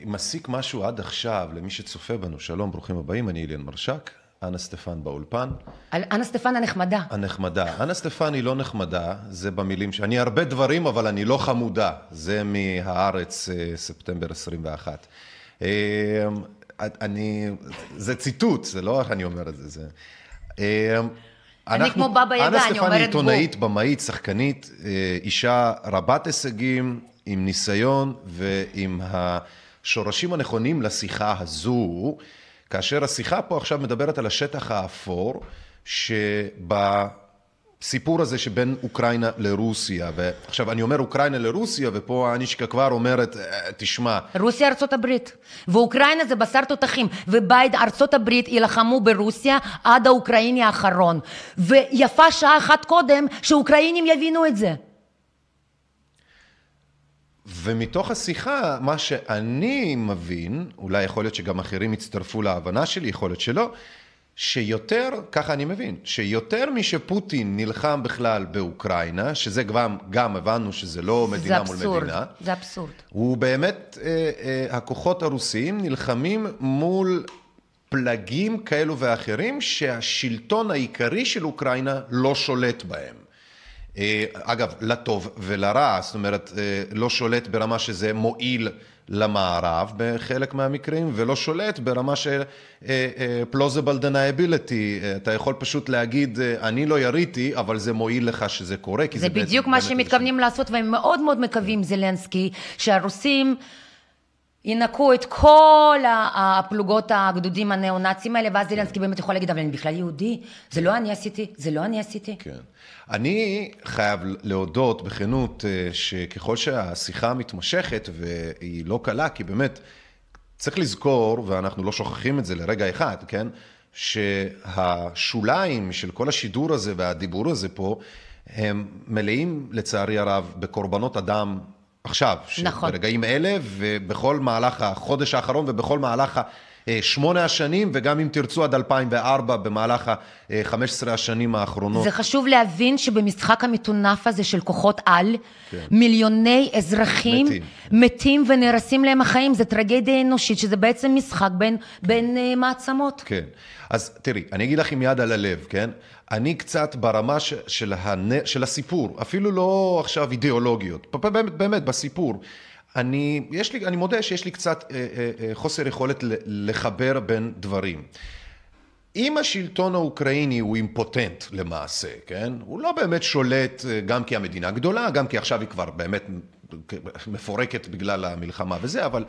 מסיק משהו עד עכשיו למי שצופה בנו. שלום, ברוכים הבאים, אני אליאן מרשק, אנה סטפן באולפן.
אנה סטפן הנחמדה.
הנחמדה. אנה סטפן היא לא נחמדה, זה במילים ש... אני הרבה דברים, אבל אני לא חמודה. זה מהארץ, אה, ספטמבר 21. אה, אני... זה ציטוט, זה לא איך אני אומר את זה. זה...
אה, אני כמו בבא יגה, אני אומרת בו.
אנה סטפן היא עיתונאית, במאית, שחקנית, אישה רבת הישגים. עם ניסיון ועם השורשים הנכונים לשיחה הזו, כאשר השיחה פה עכשיו מדברת על השטח האפור, שבסיפור הזה שבין אוקראינה לרוסיה, ועכשיו אני אומר אוקראינה לרוסיה, ופה אנישקה כבר אומרת, אה, תשמע.
רוסיה ארצות הברית, ואוקראינה זה בשר תותחים, ובית ארצות הברית יילחמו ברוסיה עד האוקראיני האחרון, ויפה שעה אחת קודם שאוקראינים יבינו את זה.
ומתוך השיחה, מה שאני מבין, אולי יכול להיות שגם אחרים יצטרפו להבנה שלי, יכול להיות שלא, שיותר, ככה אני מבין, שיותר משפוטין נלחם בכלל באוקראינה, שזה גם, גם הבנו שזה לא מדינה
זה
מול מדינה.
זה אבסורד.
הוא באמת, אה, אה, הכוחות הרוסיים נלחמים מול פלגים כאלו ואחרים שהשלטון העיקרי של אוקראינה לא שולט בהם. אה, אגב, לטוב ולרע, זאת אומרת, אה, לא שולט ברמה שזה מועיל למערב בחלק מהמקרים, ולא שולט ברמה של אה, plausible deniability, אתה יכול פשוט להגיד, אני לא יריתי, אבל זה מועיל לך שזה קורה, כי
זה,
זה
בדיוק מה שהם מתכוונים לעשות, והם מאוד מאוד מקווים, זלנסקי, שהרוסים... ינקו את כל הפלוגות הגדודים הניאו-נאצים האלה, ואז זילנסקי באמת יכול להגיד, אבל אני בכלל יהודי, זה לא אני עשיתי, זה לא אני עשיתי.
כן. אני חייב להודות בכנות אה, שככל שהשיחה מתמשכת, והיא לא קלה, כי באמת, צריך לזכור, ואנחנו לא שוכחים את זה לרגע אחד, כן? שהשוליים של כל השידור הזה והדיבור הזה פה, הם מלאים לצערי הרב בקורבנות אדם עכשיו, נכון. ברגעים אלה, ובכל מהלך החודש האחרון ובכל מהלך שמונה השנים, וגם אם תרצו עד 2004, במהלך ה-15 השנים האחרונות.
זה חשוב להבין שבמשחק המטונף הזה של כוחות על, כן. מיליוני אזרחים מתים. מתים ונהרסים להם החיים, זה טרגדיה אנושית, שזה בעצם משחק בין, בין uh, מעצמות.
כן. אז תראי, אני אגיד לך עם יד על הלב, כן? אני קצת ברמה ש, של, הנ... של הסיפור, אפילו לא עכשיו אידיאולוגיות, באמת, באמת בסיפור. אני, יש לי, אני מודה שיש לי קצת אה, אה, אה, חוסר יכולת לחבר בין דברים. אם השלטון האוקראיני הוא אימפוטנט למעשה, כן? הוא לא באמת שולט אה, גם כי המדינה גדולה, גם כי עכשיו היא כבר באמת מפורקת בגלל המלחמה וזה, אבל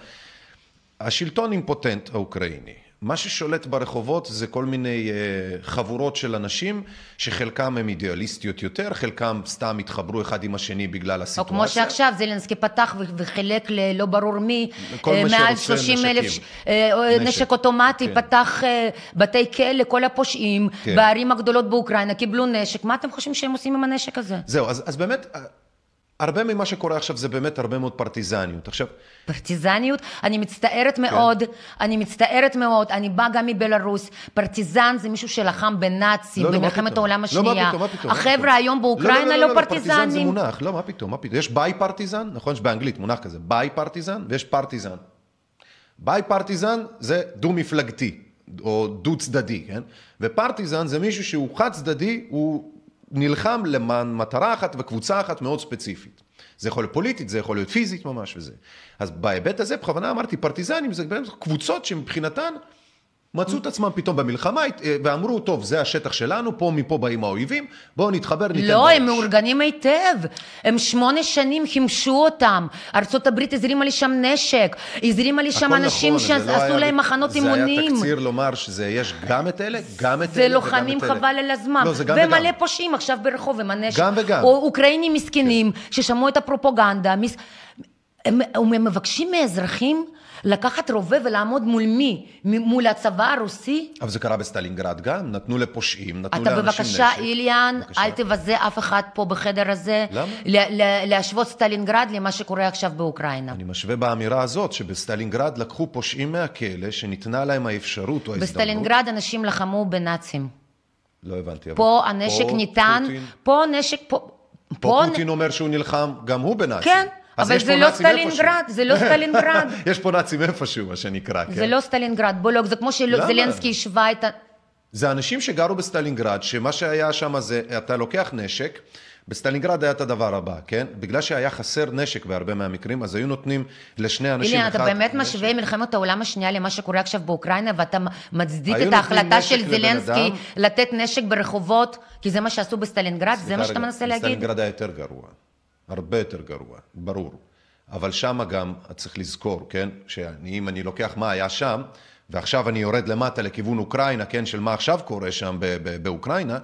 השלטון אימפוטנט האוקראיני. מה ששולט ברחובות זה כל מיני אה, חבורות של אנשים שחלקם הם אידיאליסטיות יותר, חלקם סתם התחברו אחד עם השני בגלל הסיטואציה.
או כמו שעכשיו זלנסקי פתח וחילק ללא ברור מי, אה, מעל 30 אלף אה, נשק, נשק אוטומטי, כן. פתח בתי כלא, כל הפושעים כן. בערים הגדולות באוקראינה קיבלו נשק, מה אתם חושבים שהם עושים עם הנשק הזה?
זהו, אז, אז באמת... הרבה ממה שקורה עכשיו זה באמת הרבה מאוד פרטיזניות. עכשיו...
פרטיזניות? אני מצטערת כן. מאוד, אני מצטערת מאוד, אני באה גם מבלארוס. פרטיזן זה מישהו שלחם בנאצים לא, במלחמת לא, העולם השנייה. לא, מה פתאום, מה פתאום. החבר'ה היום באוקראינה לא, לא, לא, לא, לא פרטיזנים. פרטיזן זה
מונח, לא, מה פתאום, מה פתאום. יש bipartisan, נכון? יש באנגלית מונח כזה, bipartisan ויש partisan. bipartisan זה דו-מפלגתי, או דו-צדדי, כן? ופרטיזן זה מישהו שהוא חד-צדדי, הוא נלחם למען מטרה אחת וקבוצה אחת מאוד ספציפית. זה יכול להיות פוליטית, זה יכול להיות פיזית ממש וזה. אז בהיבט הזה, בכוונה אמרתי, פרטיזנים זה קבוצות שמבחינתן מצאו את עצמם פתאום במלחמה אה, ואמרו, טוב, זה השטח שלנו, פה מפה באים האויבים, בואו נתחבר, ניתן
לא. הם מאורגנים היטב. הם שמונה שנים חימשו אותם. ארצות הברית הזרימה לשם נשק, הזרימה לשם
הכל
אנשים
נכון, זה לא
שעשו
היה-
להם מחנות
זה
אימונים.
היה תקציר לומר שזה יש גם את אלה, גם את
זה
אלה וגם
לוחמים
את אלה.
חבל על הזמן.
לא, זה גם
ומלא
וגם.
פושעים עכשיו ברחוב עם הנשק.
גם וגם.
או אוקראינים מסכנים ששמעו את הפרופגנדה. מס- הם, הם מבקשים מאזרחים לקחת רובה ולעמוד מול מי? מול הצבא הרוסי?
אבל זה קרה בסטלינגרד גם, נתנו לפושעים, נתנו
אתה
לאנשים נשק.
בבקשה, איליאן,
בבקשה.
אל תבזה אף אחד פה בחדר הזה.
למה?
להשוות סטלינגרד למה שקורה עכשיו באוקראינה.
אני משווה באמירה הזאת, שבסטלינגרד לקחו פושעים מהכלא, שניתנה להם האפשרות או ההזדמנות.
בסטלינגרד אנשים לחמו בנאצים.
לא הבנתי. אבל
פה הנשק
פה
ניתן,
פוטין-
פה נשק, פה...
פה
נ-
פוטין אומר שהוא נלחם, גם הוא בנאצים.
כן, אבל
יש
זה לא. סטלינגרד, זה לא סטלינגרד. [LAUGHS]
יש פה נאצים איפשהו, מה שנקרא, כן?
זה לא סטלינגרד, בוא לא, זה כמו? שזלנסקי השווה את ה...
זה אנשים שגרו בסטלינגרד, שמה שהיה שם זה, אתה לוקח נשק, בסטלינגרד היה את הדבר הבא, כן? בגלל שהיה חסר נשק בהרבה מהמקרים, אז היו נותנים לשני אנשים
אילן, אתה
אחד
באמת
נשק.
משווה מלחמת העולם השנייה למה שקורה עכשיו באוקראינה, ואתה מצדיק את ההחלטה של זלנסקי. לתת נשק ברחובות, כי זה מה שעשו בסטלינגרד? זה מה שאתה מנסה להגיד?
בסטלינגרד היה יותר גרוע, הרבה יותר גרוע, ברור. אבל שם גם, צריך לזכור, כן, שאם אני לוקח מה היה שם, ועכשיו אני יורד למטה לכיוון אוקראינה, כן, של מה עכשיו קורה שם באוקראינה,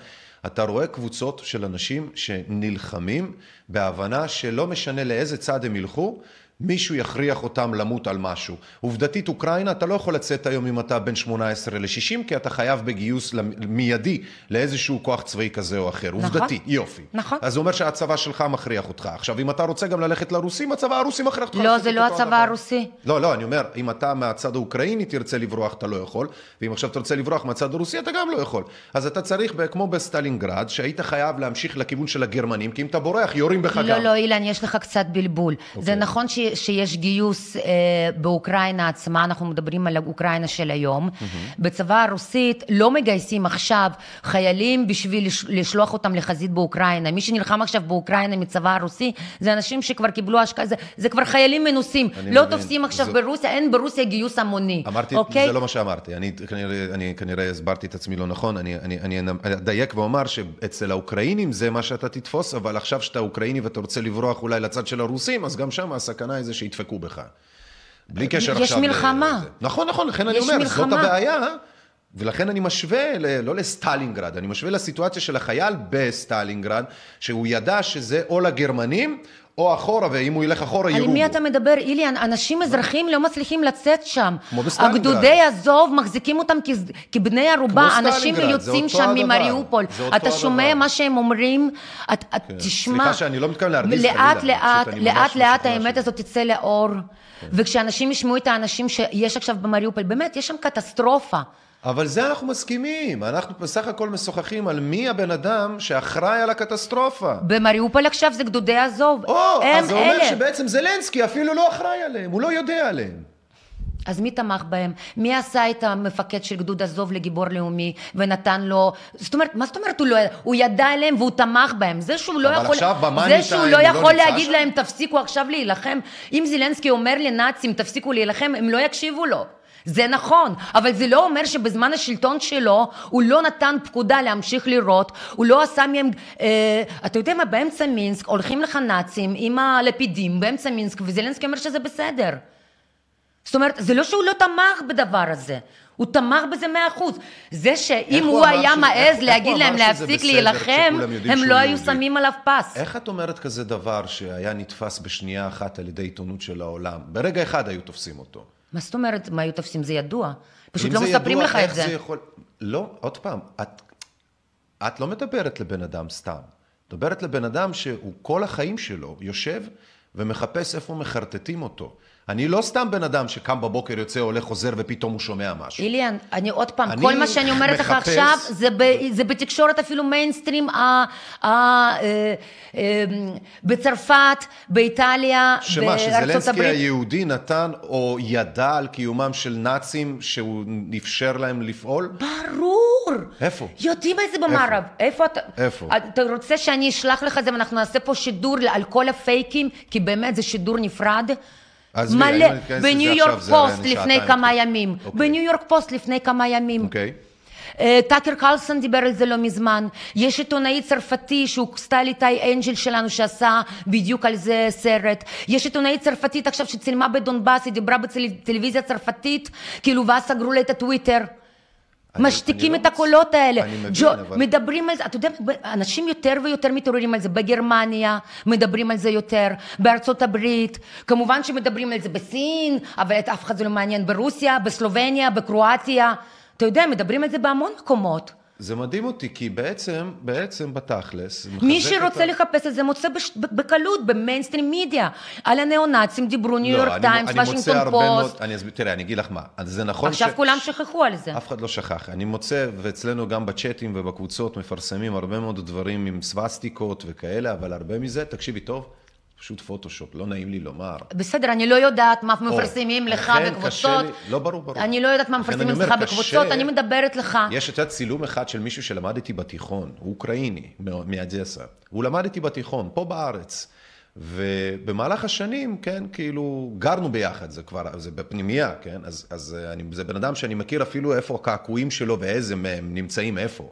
אתה רואה קבוצות של אנשים שנלחמים בהבנה שלא משנה לאיזה צד הם ילכו, מישהו יכריח אותם למות על משהו. עובדתית אוקראינה, אתה לא יכול לצאת היום אם אתה בין 18 ל-60, כי אתה חייב בגיוס מיידי לאיזשהו כוח צבאי כזה או אחר.
נכון.
עובדתי, יופי.
נכון.
אז זה אומר שהצבא שלך מכריח אותך. עכשיו, אם אתה רוצה גם ללכת לרוסים, הצבא הרוסי מכריח אותך
לא, זה לא הצבא
הדבר.
הרוסי.
לא, לא, אני אומר, אם אתה מהצד האוקראיני תרצה לברוח, אתה לא יכול, ואם עכשיו תרצה לברוח מהצד הרוסי, אתה גם לא יכול. אז אתה צריך, כמו בסטלינגרד, שהיית חייב להמשיך לכיוון של הגרמנים, כי אם אתה בורח, יורים בך
לא,
גם.
לא, אילן, יש לך קצת בלבול.
אוקיי.
זה נכון ש, שיש גיוס אה, באוקראינה עצמה, אנחנו מדברים על אוקראינה של היום. בצבא הרוסית לא מגייסים עכשיו חיילים בשביל לש, לשלוח אותם לחזית באוקראינה. מי שנלחם עכשיו באוקראינה מצבא הרוסי, זה אנשים שכבר קיבלו השקעה, זה, זה כבר חיילים מנוסים. לא
מבין.
תופסים עכשיו
זו-
ברוסיה, אין ברוסיה גיוס המוני.
אמרתי,
אוקיי?
זה לא מה שאמרתי, אני כנראה, אני כנראה הסברתי את עצמי לא נכון, אני, אני, אני אדייק ואומר שאצל האוקראינים זה מה שאתה תתפוס, אבל עכשיו שאתה אוקראיני ואתה רוצה לברוח אולי לצד של הרוסים, אז גם שם הסכנה היא זה שידפקו בך. בלי קשר
יש
עכשיו... ל-
מלחמה.
לזה. נכון, נכון, לכן אני
יש
אומר, זאת
מלחמה.
הבעיה, ולכן אני משווה, ל, לא לסטלינגרד, אני משווה לסיטואציה של החייל בסטלינגרד, שהוא ידע שזה או לגרמנים, או אחורה, ואם הוא ילך אחורה
על
יירו
מי
בו.
אתה מדבר, איליאן? אנשים אזרחים לא מצליחים לצאת שם.
כמו בסטלינגרד.
הגדודי אזוב מחזיקים אותם כבני ערובה. אנשים יוצאים שם. ממריופול. אתה שומע. מה שהם אומרים? את תשמע.
סליחה שאני לא מתכוון להרגיז
לאט
חלילה,
לאט, לאט לאט
משוכנע
האמת הזאת תצא לאור. וכשאנשים ישמעו את האנשים שיש עכשיו במריופול, באמת, יש שם קטסטרופה.
אבל זה אנחנו מסכימים, אנחנו בסך הכל משוחחים על מי הבן אדם שאחראי על הקטסטרופה.
במריופול עכשיו זה גדודי הזוב.
או,
הם
אז זה אומר
אלה.
שבעצם זלנסקי אפילו לא אחראי עליהם, הוא לא יודע עליהם.
אז מי תמך בהם? מי עשה את המפקד של גדוד עזוב לגיבור לאומי ונתן לו... זאת אומרת, מה זאת אומרת הוא לא? הוא ידע עליהם והוא תמך בהם. זה שהוא לא
אבל
יכול...
עכשיו במאני
זה שהוא לא
לא
יכול להגיד
שם?
להם תפסיקו עכשיו להילחם. אם זילנסקי אומר לנאצים תפסיקו להילחם, הם לא יקשיבו לו. זה נכון, אבל זה לא אומר שבזמן השלטון שלו הוא לא נתן פקודה להמשיך לירות, הוא לא עשה מהם, אה, אתה יודע מה, באמצע מינסק הולכים לך נאצים עם הלפידים באמצע מינסק וזילנסקי אומר שזה בסדר. זאת אומרת, זה לא שהוא לא תמך בדבר הזה, הוא תמך בזה מאה אחוז. זה שאם הוא
אמר
היה
שזה-
מעז להגיד
הוא
להם להפסיק להילחם, הם לא היו? שמים עליו פס.
איך את אומרת כזה דבר שהיה נתפס בשנייה אחת על ידי עיתונות של העולם? ברגע אחד היו תופסים אותו.
מה זאת אומרת, מה היו תופסים? זה ידוע. פשוט לא
זה
מספרים
ידוע,
לך את זה.
יכול... לא, עוד פעם, את, את לא מדברת לבן אדם סתם. מדברת לבן אדם שהוא כל החיים שלו יושב ומחפש איפה מחרטטים אותו. אני לא סתם בן אדם שקם בבוקר, יוצא, הולך, חוזר, ופתאום הוא שומע משהו.
איליאן, אני עוד פעם,
אני
כל מה שאני אומרת לך
מחפש-
עכשיו, זה, ב, זה בתקשורת אפילו מיינסטרים, ה, ה, אה, אה, בצרפת, באיטליה,
שמה,
בארצות
שזלנסקי
הברית.
היהודי נתן או ידע על קיומם של נאצים שהוא אפשר להם לפעול?
ברור.
איפה?
יודעים איזה במערב. איפה אתה...
איפה?
אתה רוצה שאני אשלח לך את זה ואנחנו נעשה פה שידור על כל הפייקים? כי באמת זה שידור נפרד.
עזבי,
מלא.
לא לזה
בניו יורק פוסט לפני כמה. ימים.
אוקיי.
בניו יורק פוסט לפני כמה ימים.
אוקיי.
אה, טאקר קרלסון דיבר על זה לא מזמן. יש עיתונאי צרפתי שהוא סטייל איתי אנגל שלנו שעשה בדיוק על זה סרט. יש עיתונאית צרפתית עכשיו שצילמה בדונבאס, היא דיברה בטלוויזיה צרפתית, כאילו ואז סגרו לה את הטוויטר.
אני-
משתיקים
אני
את
לא
הקולות האלה.
אני מבין,
ג'ו-
אבל-
מדברים על זה, אתה יודע, אנשים יותר ויותר מתעוררים על זה. בגרמניה מדברים על זה יותר, בארצות הברית, כמובן שמדברים על זה בסין, אבל את אף אחד זה לא מעניין. ברוסיה, בסלובניה, בקרואטיה. אתה יודע, מדברים על זה בהמון מקומות.
זה מדהים אותי, כי בעצם, בעצם בתכלס,
מי שרוצה
את
לחפש את זה מוצא בש... בקלות, במיינסטרים מדיה. על הניאו-נאצים דיברו ניו
לא,
יורק טיימס,
אני מוצא
וושינגטון
הרבה מאוד-
פוסט.
אני אסביר, תראה, אני אגיד לך מה, זה נכון
עכשיו כולם שכחו על זה.
אף אחד לא שכח. אני מוצא, ואצלנו גם בצ'אטים ובקבוצות מפרסמים הרבה מאוד דברים עם סווסטיקות וכאלה, אבל הרבה מזה, תקשיבי טוב, פשוט פוטושופ, לא נעים לי לומר.
בסדר, אני לא יודעת מה
או,
מפרסמים לך בקבוצות.
לי- לא, ברור, ברור.
אני לא יודעת מה מפרסמים
אומר,
בקבוצות. אני מדברת לך.
יש את יודעת, צילום אחד של מישהו שלמד איתי בתיכון, הוא אוקראיני, מאודסה. הוא למד איתי בתיכון, פה בארץ. ובמהלך השנים, כן, כאילו, גרנו ביחד, זה כבר, זה בפנימייה, כן? אז, אז אה, אני, זה בן אדם שאני מכיר אפילו איפה הקעקועים שלו ואיזה מהם נמצאים איפה.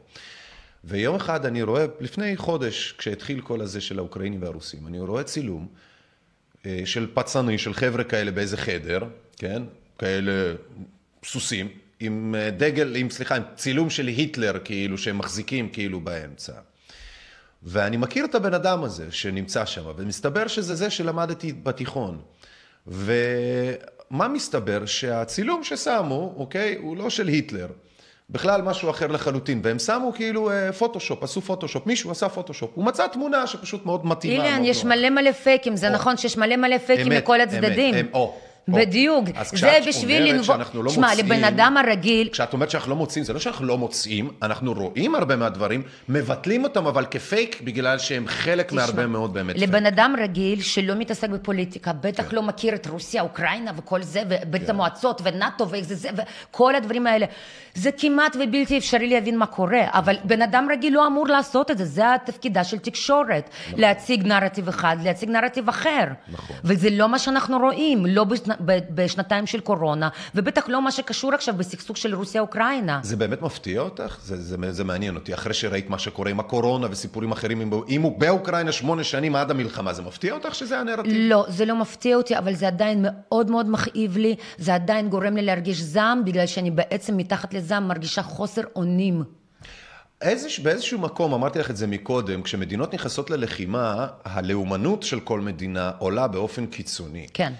ויום אחד אני רואה, לפני חודש, כשהתחיל כל הזה של האוקראינים והרוסים, אני רואה צילום אה, של פצעני, של חבר'ה כאלה באיזה חדר, כן? כאלה סוסים, עם אה, דגל, עם, סליחה, עם צילום של היטלר, כאילו, שהם מחזיקים כאילו באמצע. ואני מכיר את הבן אדם הזה שנמצא שם, ומסתבר שזה זה שלמדתי בתיכון. ומה מסתבר? שהצילום ששמו, אוקיי, הוא לא של היטלר. בכלל משהו אחר לחלוטין, והם שמו כאילו אה, פוטושופ, עשו פוטושופ, מישהו עשה פוטושופ, הוא מצא תמונה שפשוט מאוד מתאימה.
אילן, יש. מלא מלא פייקים, זה
או.
נכון שיש מלא מלא פייקים
אמת,
מכל
אמת,
הצדדים. בדיוק. זה בשביל לנבוא...
לא
שמע,
מוצאים-
לבן אדם הרגיל,
כשאת אומרת שאנחנו לא מוצאים, זה לא שאנחנו לא מוצאים, אנחנו רואים הרבה מהדברים, מבטלים אותם אבל כפייק, בגלל שהם חלק
תשמע,
מהרבה מאוד באמת פייק.
לבן אדם רגיל שלא מתעסק בפוליטיקה, בטח
כן.
לא מכיר את רוסיה, אוקראינה וכל זה, וברית המועצות ונאט"ו ואיך זה זה, וכל הדברים האלה. זה כמעט ובלתי אפשרי להבין מה קורה, אבל בן אדם רגיל לא אמור לעשות את זה, זה התפקידה של תקשורת. להציג נרטיב אחד, להציג נרטיב אחר.
נכון.
וזה לא מה שאנחנו רואים, לא בשנתיים של קורונה, ובטח לא מה שקשור עכשיו בסכסוך של רוסיה-אוקראינה.
זה באמת מפתיע אותך? זה, זה, זה מעניין אותי. אחרי שראית מה שקורה עם הקורונה וסיפורים אחרים, אם, אם הוא באוקראינה שמונה שנים עד המלחמה, זה מפתיע אותך שזה הנרטיב?
לא, זה לא מפתיע אותי, אבל זה עדיין מאוד מאוד מכאיב לי, זה עדיין גורם לי להרגיש זעם, בגלל שאני בעצם מתחת לזעם מרגישה חוסר אונים.
איזוש, באיזשהו מקום, אמרתי לך את זה מקודם, כשמדינות נכנסות ללחימה, הלאומנות של כל מדינה עולה באופן קיצוני.
כן.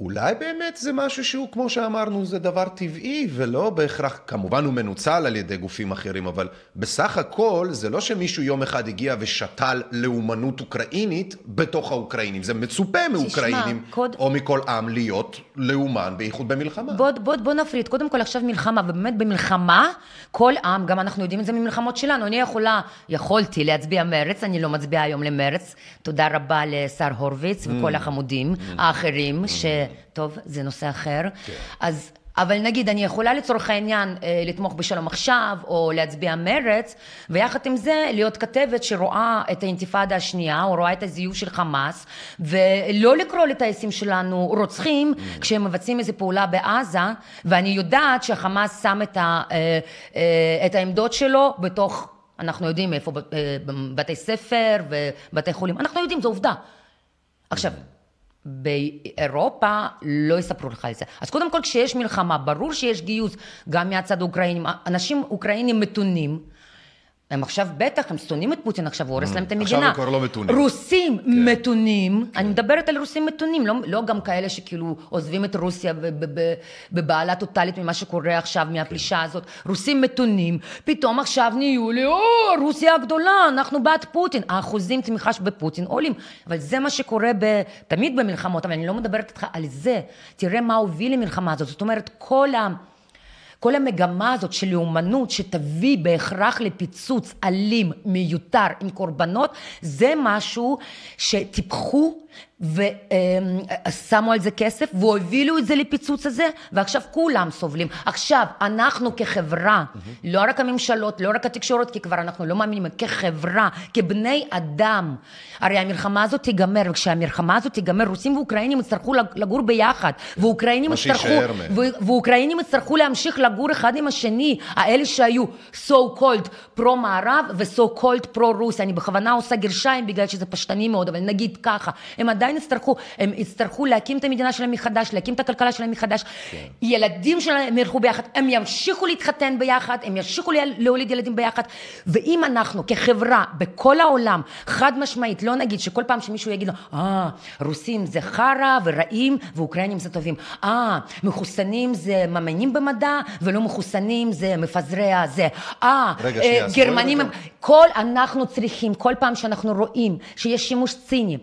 אולי באמת זה משהו שהוא, כמו שאמרנו, זה דבר טבעי, ולא בהכרח, כמובן הוא מנוצל על ידי גופים אחרים, אבל בסך הכל זה לא שמישהו יום אחד הגיע ושתל לאומנות אוקראינית בתוך האוקראינים. זה מצופה מאוקראינים,
קוד-
או מכל עם, להיות לאומן, בייחוד במלחמה.
בוא, בוא, בוא נפריד, קודם כל עכשיו מלחמה, ובאמת במלחמה, כל עם, גם אנחנו יודעים את זה ממלחמות שלנו, אני יכולה, יכולתי להצביע מרץ, אני לא מצביעה היום למרץ, תודה רבה לשר הורוביץ וכל החמודים האחרים, שטוב, זה נושא אחר, אז... אבל נגיד, אני יכולה לצורך העניין אה, לתמוך בשלום עכשיו, או להצביע מרץ, ויחד עם זה להיות כתבת שרואה את האינתיפאדה השנייה, או רואה את הזיוף של חמאס, ולא לקרוא לטייסים שלנו רוצחים, כשהם מבצעים איזו פעולה בעזה, ואני יודעת שהחמאס שם את, ה, אה, אה, את העמדות שלו בתוך, אנחנו יודעים איפה, בתי ספר ובתי חולים, אנחנו יודעים, זו עובדה. עכשיו, באירופה לא יספרו לך על זה. אז קודם כל, כשיש מלחמה, ברור שיש גיוס גם מהצד האוקראינים. אנשים אוקראינים מתונים, הם עכשיו בטח, הם שונאים את פוטין עכשיו, הוא הורס להם את המדינה.
עכשיו הם כבר לא מתונים.
רוסים מתונים, אני מדברת על רוסים מתונים, לא, לא גם כאלה שכאילו עוזבים את רוסיה בבעלה טוטאלית ממה שקורה עכשיו, מהפלישה הזאת. רוסים מתונים, פתאום עכשיו נהיו לי, או, רוסיה הגדולה, אנחנו בעד פוטין. האחוזים תמיכה בפוטין עולים, אבל זה מה שקורה ב, תמיד במלחמות, אבל אני לא מדברת איתך על זה. תראה מה הוביל למלחמה הזאת, זאת אומרת, כל ה... כל המגמה הזאת של לאומנות שתביא בהכרח לפיצוץ אלים, מיותר, עם קורבנות, זה משהו שטיפחו ושמו על זה כסף והובילו את זה לפיצוץ הזה, ועכשיו כולם סובלים. עכשיו, אנחנו כחברה, לא רק הממשלות, לא רק התקשורת, כי כבר אנחנו לא מאמינים, כחברה, כבני אדם, הרי המלחמה הזאת תיגמר, וכשהמלחמה הזאת תיגמר, רוסים ואוקראינים יצטרכו לגור ביחד, ואוקראינים יצטרכו. ו- ואוקראינים יצטרכו להמשיך לגור אחד עם השני, האלה שהיו so called פרו-מערב ו-so called פרו-רוסיה, אני בכוונה עושה גרשיים בגלל שזה פשטני מאוד, אבל נגיד ככה, הם עדיין יצטרכו, הם יצטרכו להקים את המדינה שלהם מחדש, להקים את הכלכלה שלהם מחדש, ילדים שלהם ילכו ביחד, הם ימשיכו להתחתן ביחד, הם ימשיכו לה- להוליד ילדים ביחד, ואם אנחנו כחברה בכל העולם, חד משמעית, לא נגיד שכל פעם שמישהו יגיד לו, אה, רוסים זה חרא ורעים ואוקראינים זה טובים, אה, מחוסנים זה מאמינים במדע ולא מחוסנים זה מפזרי הזה, אה, אה, גרמנים. הם- כל אנחנו צריכים, כל פעם שאנחנו רואים שיש שימוש ציני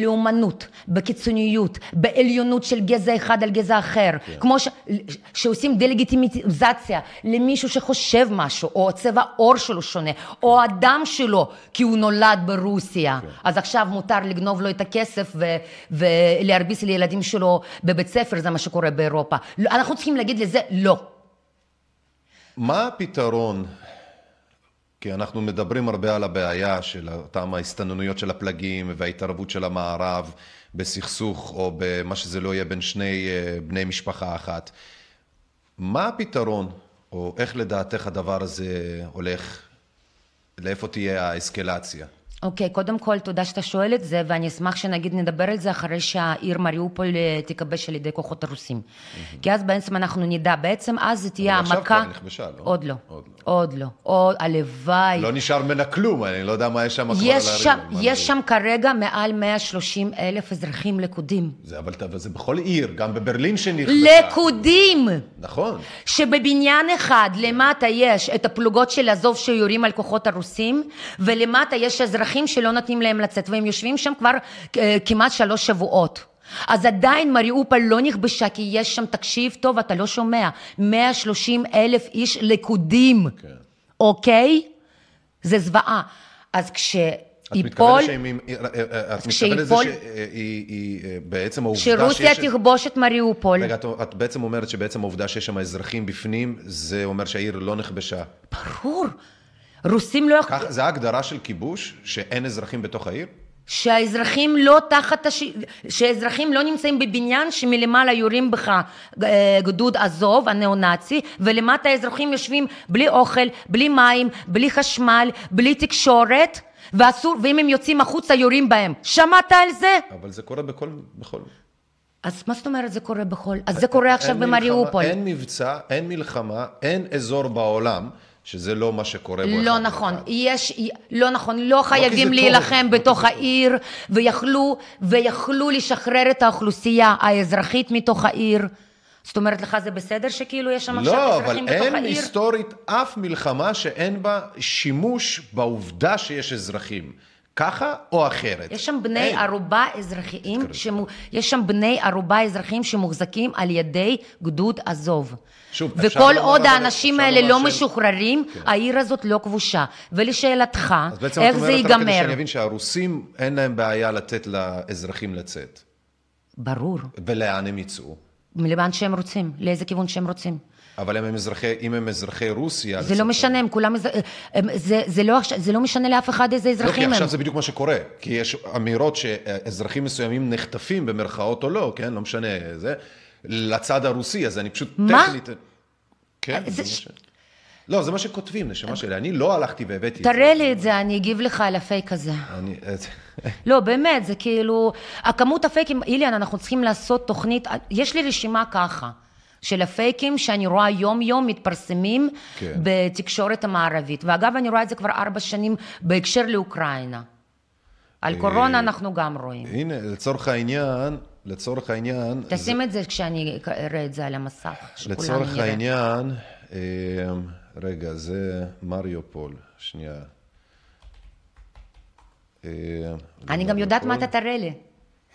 בלאומנות, בקיצוניות, בעליונות של גזע אחד על גזע אחר,
כן.
כמו ש... שעושים דה-לגיטימיזציה למישהו שחושב משהו, או צבע עור שלו שונה, או הדם שלו, כי הוא נולד ברוסיה,
כן.
אז עכשיו מותר לגנוב לו את הכסף ו... ולהרביץ לילדים שלו בבית ספר, זה מה שקורה באירופה. לא, אנחנו צריכים להגיד לזה לא.
מה הפתרון? כי אנחנו מדברים הרבה על הבעיה של אותם ההסתננויות של הפלגים וההתערבות של המערב בסכסוך או במה שזה לא יהיה בין שני אה, בני משפחה אחת. מה הפתרון, או איך לדעתך הדבר הזה הולך, לאיפה תהיה האסקלציה?
אוקיי, okay, קודם כל תודה שאתה שואל את זה, ואני אשמח שנגיד נדבר על זה אחרי שהעיר מריופול אה, תיכבש על ידי כוחות הרוסים. כי אז בעצם אנחנו נדע, בעצם אז זה תהיה
אבל עכשיו
המכה...
כבר נכבשה, לא?
עוד לא.
עוד לא.
עוד לא. עוד, הלוואי.
לא נשאר ממנה כלום, אני לא יודע מה יש שם כבר על
יש
הערים,
יש? שם כרגע מעל 130 אלף אזרחים לכודים.
זה, אבל, אבל זה בכל עיר, גם בברלין שנכבשה.
לכודים!
נכון.
שבבניין אחד למטה יש את הפלוגות של azov שיורים על כוחות הרוסים, ולמטה יש אזרחים שלא נותנים להם לצאת, והם יושבים שם כבר אה, כמעט שלוש שבועות. אז עדיין מריאופל לא נכבשה, כי יש שם, תקשיב טוב, אתה לא שומע, 130 אלף איש לכודים,
כן.
אוקיי? זה זוועה. אז
את
כשיפול,
מתכוונת שהם... את מתכוונת לזה שהיא היא, אה, בעצם העובדה
שרוסיה
שיש...
תכבוש את מריאופול,
רגע, את, את בעצם אומרת שבעצם העובדה שיש שם אזרחים בפנים, זה אומר שהעיר לא נכבשה.
ברור. רוסים לא יכולים...
כך, זה ההגדרה של כיבוש? שאין אזרחים בתוך העיר?
שהאזרחים לא תחת, הש... שהאזרחים לא נמצאים בבניין שמלמעלה יורים בך אה, גדוד עזוב, הניאו-נאצי, ולמטה האזרחים יושבים בלי אוכל, בלי מים, בלי חשמל, בלי תקשורת, ואסור, ואם הם יוצאים החוצה יורים בהם. שמעת על זה?
אבל זה קורה בכל... בכל...
אז מה זאת אומרת זה קורה בכל... אז זה קורה עכשיו במריאופול.
אין מבצע, אין מלחמה, אין אזור בעולם, שזה לא מה שקורה בו.
לא
אחד
נכון,
לאחד.
יש, לא נכון, לא חייבים
טוב,
להילחם
לא כי
בתוך
טוב.
העיר, ויכלו, ויכלו לשחרר את האוכלוסייה האזרחית מתוך העיר. זאת אומרת לך זה בסדר שכאילו יש שם עכשיו
לא, אבל
אזרחים בתוך
אין
העיר?
היסטורית אף מלחמה שאין בה שימוש בעובדה שיש אזרחים. ככה או אחרת.
יש שם בני
אין.
ערובה אזרחיים, שמו, יש שם בני ערובה אזרחיים שמוחזקים על ידי גדוד עזוב.
שוב,
וכל עוד האנשים האלה לא
שהם-
משוחררים, העיר הזאת לא כבושה. ולשאלתך,
אז בעצם
איך
את
זה
אומרת, כדי
ייגמר?
שאני אבין שהרוסים, אין להם בעיה לתת לאזרחים לצאת.
ברור,
ולאן הם יצאו.
מלבן שהם רוצים, לאיזה כיוון שהם רוצים.
אבל אם הם אזרחי, אם הם אזרחי רוסיה...
זה לא משנה, הם כולם, הם- זה, זה, לא, זה לא משנה לאף אחד איזה
לא, כי
אזרחים הם.
עכשיו זה בדיוק מה שקורה. כי יש אמירות שאזרחים מסוימים נחטפים במרכאות או לא, כן? לא משנה זה. לצד הרוסי, אז אני פשוט
מה?
טכנית... כן,
זה
זה מה
ש-
ש... לא, זה מה שכותבים, נשמה שלי. אני לא הלכתי והבאתי את זה.
תראה לי את זה, אני אגיב לך על הפייק הזה.
אני... [LAUGHS]
לא, באמת, זה כאילו, הכמות הפייקים, איליאן, אנחנו צריכים לעשות תוכנית, יש לי רשימה ככה. של הפייקים שאני רואה יום-יום מתפרסמים
כן.
בתקשורת המערבית. ואגב, אני רואה את זה כבר ארבע שנים בהקשר לאוקראינה. על קורונה אנחנו גם רואים.
הנה, לצורך העניין, לצורך העניין... זה-
תשים את זה כשאני אראה את זה על המסך,
לצורך
נראה.
העניין, אה, רגע, זה מריופול, שנייה. אה,
אני גם יודעת מה אתה תראה לי.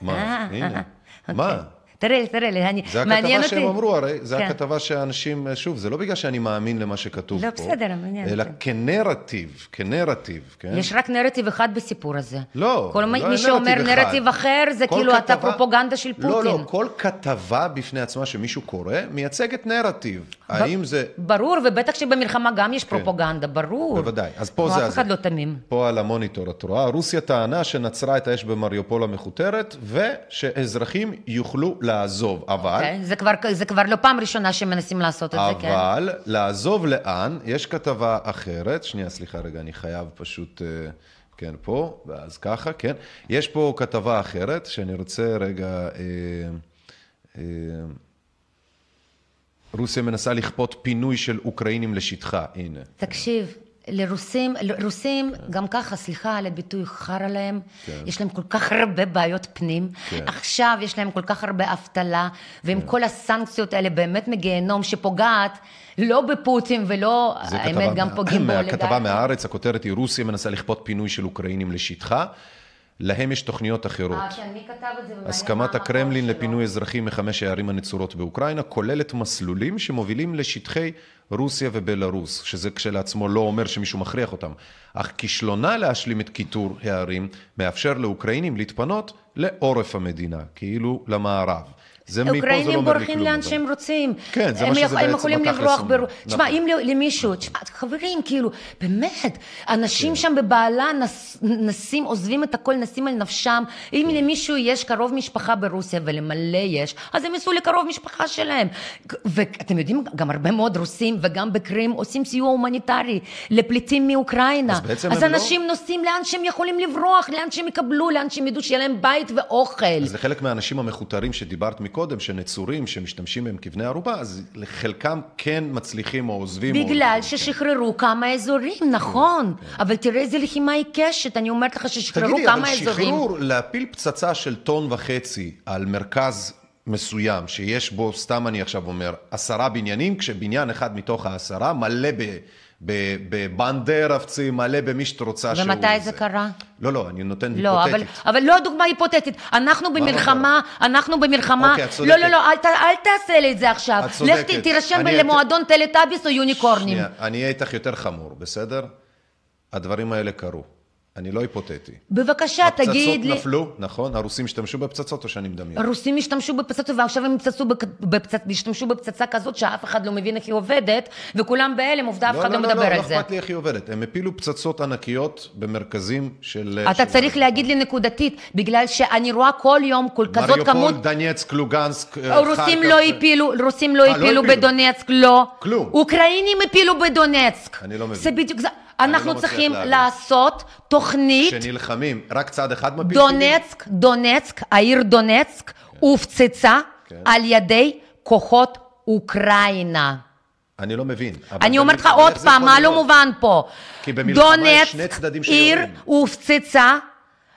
מה?
אה,
הנה.
אוקיי.
מה?
תראה לי, תראה לי, אני,
זה
מעניין
הכתבה
אותי.
שהם אמרו, הרי זה
כן.
הכתבה שאנשים, שוב, זה לא בגלל שאני מאמין למה שכתוב
לא,
פה,
בסדר, מעניין
אלא. כנרטיב, כנרטיב, כן?
יש רק נרטיב אחד בסיפור הזה.
לא,
כל
לא,
מי
אין
שאומר
נרטיב אחד.
נרטיב אחר, זה כאילו אתה
כתבה-
פרופוגנדה של פוטין.
לא, לא, כל כתבה בפני עצמה שמישהו קורא, מייצגת נרטיב. האם זה...
ברור, ובטח שבמלחמה גם יש פרופוגנדה, ברור.
כן. בוודאי. אז פה
לא,
זה...
אף אחד לא תמים.
פה על המוניטור את רואה, רוסיה טענה שנצרה את האש במריופול המכותרת, ושאזרחים יוכלו לעזוב. אבל...
אוקיי? זה כבר- זה כבר לא פעם ראשונה שמנסים לעשות את זה, כן?
אבל לעזוב לאן, יש כתבה אחרת, שנייה, סליחה רגע, אני חייב פשוט, אה, כן, פה, ואז ככה, כן. יש פה כתבה אחרת, שאני רוצה רגע, אה, אה, רוסיה מנסה לכפות פינוי של אוקראינים לשטחה, הנה.
תקשיב, לרוסים, לרוסים גם ככה, סליחה על הביטוי, חרא להם, יש להם כל כך הרבה בעיות פנים,
כן.
עכשיו יש להם כל כך הרבה אבטלה, ועם כל הסנקציות האלה באמת מגיהנום שפוגעת לא בפוטין ולא, האמת,
כתבה
גם פוגעים בו [CLEARS THROAT]
מהכתבה
לדעתי.
מהארץ, הכותרת היא רוסיה מנסה לכפות פינוי של אוקראינים לשטחה. להם יש תוכניות אחרות.
אה, כן, מי כתב את זה?
הסכמת הקרמלין. לפינוי אזרחים מחמש הערים הנצורות באוקראינה כוללת מסלולים שמובילים לשטחי רוסיה ובלארוס, שזה כשלעצמו לא אומר שמישהו מכריח אותם, אך כישלונה להשלים את כיתור הערים מאפשר לאוקראינים להתפנות לעורף המדינה, כאילו למערב. זה מפה זה לא
אוקראינים
אומר לי
בורחים
כלום,
לאן
אבל-
שהם רוצים.
כן, זה
הם
מה שזה
יכ- הם
בעצם
יכולים לברוח. ברוח. תשמע,
נכון.
אם ל- למישהו, תשמע, חברים, כאילו, באמת, אנשים
כן.
שם בבהלה נס- נסים, עוזבים את הכל, נשים על נפשם. אם
כן.
למישהו יש קרוב משפחה ברוסיה, ולמלא יש, אז הם ייסעו לקרוב משפחה שלהם. ואתם יודעים, גם הרבה מאוד רוסים, וגם בקרים, עושים סיוע הומניטרי לפליטים מאוקראינה.
אז בעצם
אז
הם לא-
אנשים נוסעים לאן שהם יכולים לברוח, לאן שהם יקבלו, לאן שהם ידעו שיהיה להם בית ואוכל.
אז לחלק מהאנשים המכותרים שדיברת מקודם, שנצורים, שמשתמשים בהם כבני ערובה, אז לחלקם כן מצליחים או עוזבים. או-
בגלל
כן.
ששחררו כמה אזורים, נכון. אבל תראה איזה לחימה עיקשת, אני אומרת לך ששחררו
תגידי,
כמה
אבל
אזורים.
שחרור, להפיל פצצה של טון וחצי על מרכז מסוים, שיש בו, סתם אני עכשיו אומר, עשרה בניינים, כשבניין אחד מתוך העשרה מלא ב... ב- בבנדרבצי, מלא במי שאת רוצה שהוא...
ומתי זה קרה?
לא, לא, אני נותן
לא, אבל,
היפותטית.
אבל לא דוגמה היפותטית. אנחנו במלחמה, אנחנו במלחמה...
אוקיי, את
לא,
צודקת.
לא, לא, אל, ת- אל תעשה לי את זה עכשיו.
את צודקת.
לך ת- תירשם
אני-
למועדון טלטאביס או יוניקורנים.
שנייה, אני אהיה איתך יותר חמור, בסדר? הדברים האלה קרו. אני לא היפותטי.
בבקשה, תגיד לי...
הפצצות נפלו, נכון? הרוסים השתמשו בפצצות או שאני מדמיין?
הרוסים השתמשו בפצצות, ועכשיו הם בפצצ... השתמשו בפצצה כזאת שאף אחד לא מבין איך היא עובדת, וכולם בהלם, עובדה, אף אחד לא מדבר
לא,
על
לא
זה.
אכפת לי איך היא עובדת. הם הפילו פצצות ענקיות במרכזים של...
אתה
של-
צריך להגיד לי נקודתית, בגלל שאני רואה כל יום כל כזאת כמות...
מריופול, דנייצק, לוגנסק, אה,
רוסים. לא הפילו, רוסים לא
אה, לא
הפילו. בדונצק, לא.
כלום.
אוקראינים הפילו בדונצק.
אני לא מבין.
זה בדיוק
לא
אנחנו
מצליח
צריכים. לעשות תוכנית
שנלחמים, רק צד אחד מפיל
דונצק, דונצק, העיר דונצק הופצצה
כן.
על ידי כוחות אוקראינה.
אני לא מבין.
אני אומרת לך עוד פעם, מה לא? מובן פה?
כי במלחמה יש
דונצק,
שני צדדים
עיר
שיורים.
הופצצה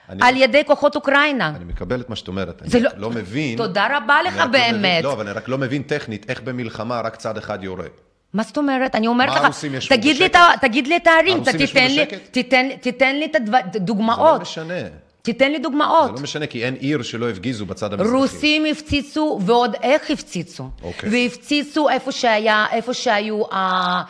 אני-
על ידי כוחות אוקראינה.
אני מקבל את מה שאת אומרת. אני
לא-
לא מבין...
תודה רבה לך
לא
באמת.
לא, אבל אני רק לא מבין טכנית איך במלחמה רק צד אחד יורה.
מה זאת אומרת? אני אומרת לך, תגיד לי, תגיד לי את הערים,
הרוסים
אתה
ישבו
תיתן לי,
בשקט?
תיתן, תיתן לי את
זה לא
הדוגמאות,
משנה.
תיתן לי דוגמאות.
זה לא משנה, כי אין עיר שלא הפגיזו בצד המזרחי.
רוסים הפציצו, ועוד איך הפציצו.
אוקיי.
והפציצו איפה שהיה, איפה שהיו, ה...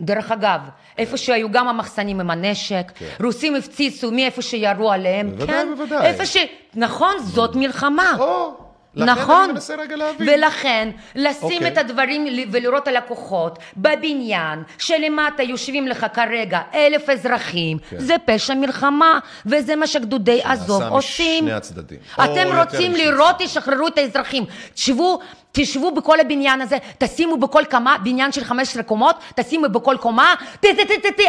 דרך אגב, איפה שהיו גם המחסנים עם הנשק, רוסים הפציצו מאיפה שירו עליהם,
כן. בוודאי,
כן?
בוודאי.
איפה ש... נכון, זאת מלחמה.
או,
נכון,
אני מנסה רגע להבין.
ולכן לשים
אוקיי.
את הדברים ולראות על הכוחות בבניין שלמטה יושבים לך כרגע אלף אזרחים,
כן.
זה פשע מלחמה, וזה מה שגדודי עזוב
שנעשה
עושים.
משני הצדדים.
אתם רוצים לראות. תשחררו את האזרחים. תשבו, תשבו בכל הבניין הזה, תשימו בכל קומה, בניין של 15 קומות, תשימו בכל קומה,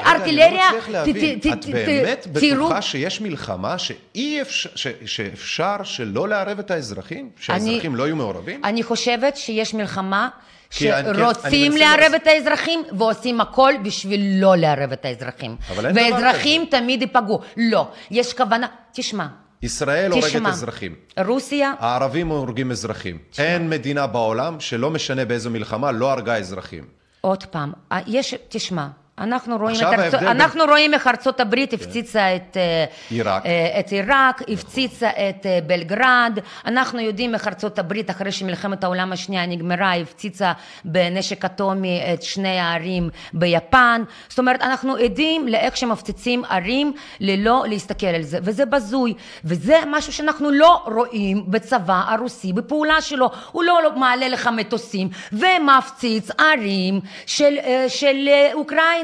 ארטילריה,
לא
ת-
את באמת בטוחה שיש מלחמה שאי אפשר, שאפשר שלא לערב את האזרחים? שהאזרחים לא יהיו מעורבים?
אני חושבת שיש מלחמה שרוצים לערב את האזרחים ועושים הכל בשביל לא לערב את האזרחים.
אבל אין דבר
ואזרחים תמיד ייפגעו. לא, יש כוונה, תשמע,
ישראל הורגת
תשמע,
אזרחים.
רוסיה,
הערבים הורגים אזרחים. אין מדינה בעולם שלא משנה באיזו מלחמה לא הרגה אזרחים.
עוד פעם, יש, תשמע, אנחנו רואים, את ארצות,
ההבדל
אנחנו רואים איך ארצות הברית הפציצה את אה,
עיראק.
אה, את עיראק, הפציצה את אה, בלגרד, אנחנו יודעים איך ארצות הברית אחרי שמלחמת העולם השנייה נגמרה, הפציצה בנשק אטומי את שני הערים ביפן, זאת אומרת אנחנו עדים לאיך שמפציצים ערים ללא להסתכל על זה, וזה בזוי, וזה משהו שאנחנו לא רואים בצבא הרוסי בפעולה שלו, הוא לא מעלה לך מטוסים ומפציץ ערים של, של אה,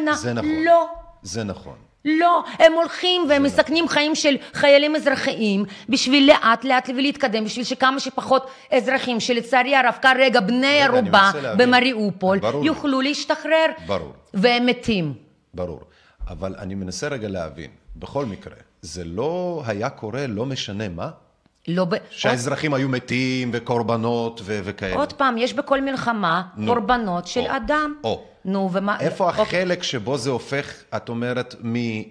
אוקראינה,
זה נכון.
לא.
זה נכון.
לא, הם הולכים והם מסכנים חיים של חיילים אזרחיים בשביל לאט לאט ולהתקדם, בשביל שכמה שפחות אזרחים שלצערי הרב כרגע בני ערובה. במריאופול
ברור.
יוכלו להשתחרר
ברור.
והם מתים.
ברור. אבל אני מנסה רגע להבין, בכל מקרה, זה לא היה קורה לא משנה מה?
לא ב...
שהאזרחים היו מתים וקורבנות ו- וכאלה.
עוד פעם, יש בכל מלחמה
נו.
קורבנות של
או.
אדם.
או.
נו, ומה...
איפה
אוקיי.
החלק שבו זה הופך, את אומרת, מ... אה,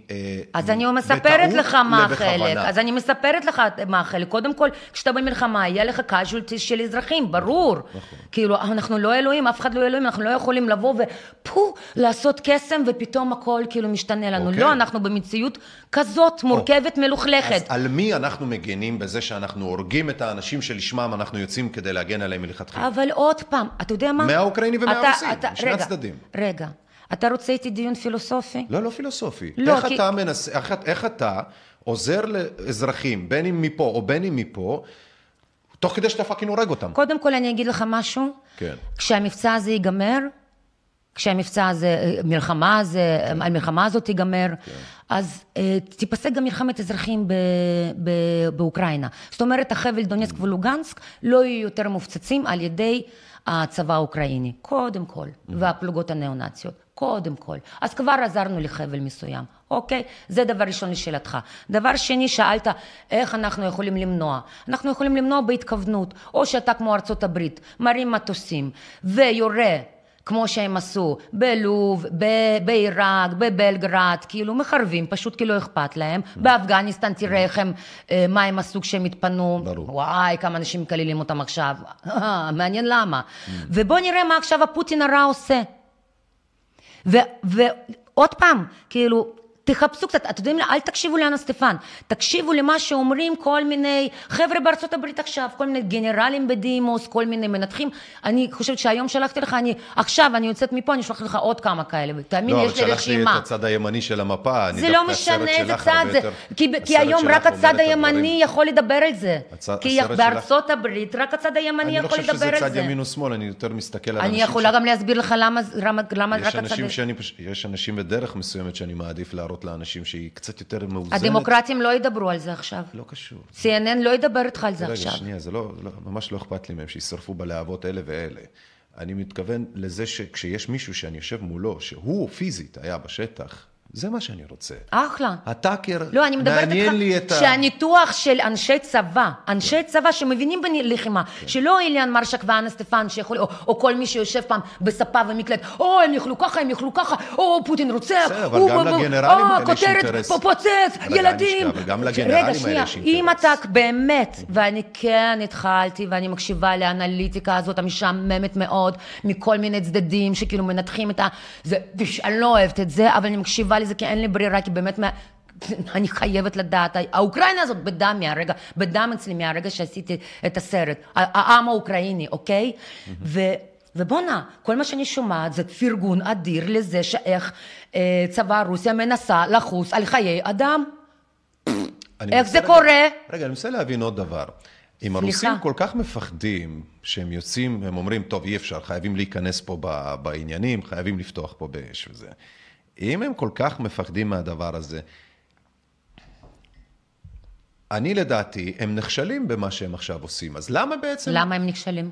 אז אני מספרת לך מה? החלק, אז אני מספרת לך מה החלק. קודם כל, כשאתה במלחמה, יהיה לך casualties של אזרחים, ברור.
נכון.
כאילו, אנחנו לא אלוהים, אף אחד לא אלוהים, אנחנו לא יכולים לבוא ופו, לעשות קסם, ופתאום הכל כאילו משתנה לנו.
אוקיי.
לא, אנחנו במציאות כזאת מורכבת, מלוכלכת.
אז על מי אנחנו מגנים בזה שאנחנו הורגים את האנשים שלשמם אנחנו יוצאים כדי להגן עליהם מלכתחילה?
אבל עוד פעם, אתה יודע מה?
מהאוקראיני
אתה-
ומהרוסי,
אתה-
משני הצדדים.
רגע, אתה רוצה איתי דיון פילוסופי?
לא, לא פילוסופי.
לא,
איך
כי-
אתה מנסה, איך, איך אתה עוזר לאזרחים, בין אם מפה או בין אם מפה, תוך כדי שאתה fucking הורג אותם?
קודם כל אני אגיד לך משהו.
כן.
כשהמבצע הזה ייגמר, כשהמבצע הזה, מלחמה הזה, המלחמה הזאת תיגמר, אז אה, תיפסק גם מלחמת אזרחים ב, ב, באוקראינה. זאת אומרת, החבל דונסק ולוגנסק לא יהיו יותר מופצצים על ידי הצבא האוקראיני, קודם כל, והפלוגות הניאו-נאציות, קודם כל. אז כבר עזרנו לחבל מסוים, אוקיי? זה דבר ראשון לשאלתך. דבר שני, שאלת איך אנחנו יכולים למנוע. אנחנו יכולים למנוע בהתכוונות, או שאתה כמו ארצות הברית, מרים מטוסים ויורה כמו שהם עשו בלוב, בעיראק, בבלגרד, כאילו מחרבים, פשוט כי לא אכפת להם. באפגניסטן תראה איך הם, אה, מה הם עשו כשהם התפנו.
ברור.
וואי, כמה אנשים מקללים אותם עכשיו. [LAUGHS] מעניין למה. ובוא נראה מה עכשיו הפוטין הרע עושה. ועוד פעם, כאילו, תחפשו קצת, אתם יודעים, אל תקשיבו לאנה סטפן, תקשיבו למה שאומרים כל מיני חבר'ה בארצות הברית עכשיו, כל מיני גנרלים בדימוס, כל מיני מנתחים. אני חושבת שהיום שלחתי לך, אני, עכשיו אני יוצאת מפה, אני אשלח לך עוד כמה כאלה, ותאמין
לא,
לי,
אבל
יש לי
שלחתי
רשימה.
את הצד הימני של המפה. אני
זה לא
דווקא הסרט
משנה איזה
שלך
צד
הרבה
זה,
יותר-
כי, כי
הסרט
היום רק הצד. הימני יכול לדבר על זה.
הצ-
כי בארצות הברית רק הצד הימני
אני לא
יכול
חושב
לדבר
שזה
על
צד
זה.
ימין או שמאל, אני יותר מסתכל על
אני
אנשים
יכולה
ש-
גם להסביר לך למה, למה, למה רק
יש
הצד...
אנשים שאני, פש- יש אנשים בדרך מסוימת שאני מעדיף להראות לאנשים שהיא קצת יותר מאוזנת.
הדמוקרטים לא ידברו על זה עכשיו.
לא קשור.
CNN לא ידבר איתך על זה
רגע,
עכשיו.
שנייה, זה לא, לא, ממש לא אכפת לי מהם שישרפו בלהבות אלה ואלה. אני מתכוון לזה שכשיש מישהו שאני יושב מולו, שהוא פיזית היה בשטח, זה מה שאני רוצה.
אחלה.
הטאקר,
לא, אני מדברת
מעניין לי את ה...
שהניתוח של אנשי צבא, אנשי צבא שמבינים בלחימה,
כן.
שלא איליאן מרשק ואנה סטפן, שיכול, או, או כל מי שיושב פעם בספה ומקלט, או, הם יאכלו ככה, הם יאכלו ככה, או, פוטין רוצח,
בסדר, אבל
הוא-
גם לגנרלים האלה יש
כותרת,
אינטרס.
פה פוצץ,
רגע,
ילדים.
תשכח, וגם לגנרלים
רגע,
האלה
שנייה,
יש
אם
אינטרס.
אתה באמת, ואני כן התחלתי, ואני מקשיבה לאנליטיקה הזאת המשעממת מאוד, מכל מיני צדדים שכאילו מנתחים את ה... זה, אני לא אוהבת את זה, אבל אני מקשיבה לזה כי אין לי ברירה, כי באמת... מה... אני חייבת לדעת, האוקראינה הזאת בדם מהרגע, בדם אצלי מהרגע שעשיתי את הסרט, העם האוקראיני, אוקיי? ו... ובואנה, כל מה שאני שומעת זה פרגון אדיר לזה שאיך אה, צבא רוסיה מנסה לחוס על חיי אדם. איך זה
רגע-
קורה?
רגע, אני מנסה להבין עוד דבר. אם הרוסים כל כך מפחדים שהם יוצאים, הם אומרים, טוב, אי אפשר, חייבים להיכנס פה בעניינים, חייבים לפתוח פה באש וזה. אם הם כל כך מפחדים מהדבר הזה, אני לדעתי, הם נכשלים במה שהם עכשיו עושים, אז למה בעצם...
למה הם נכשלים?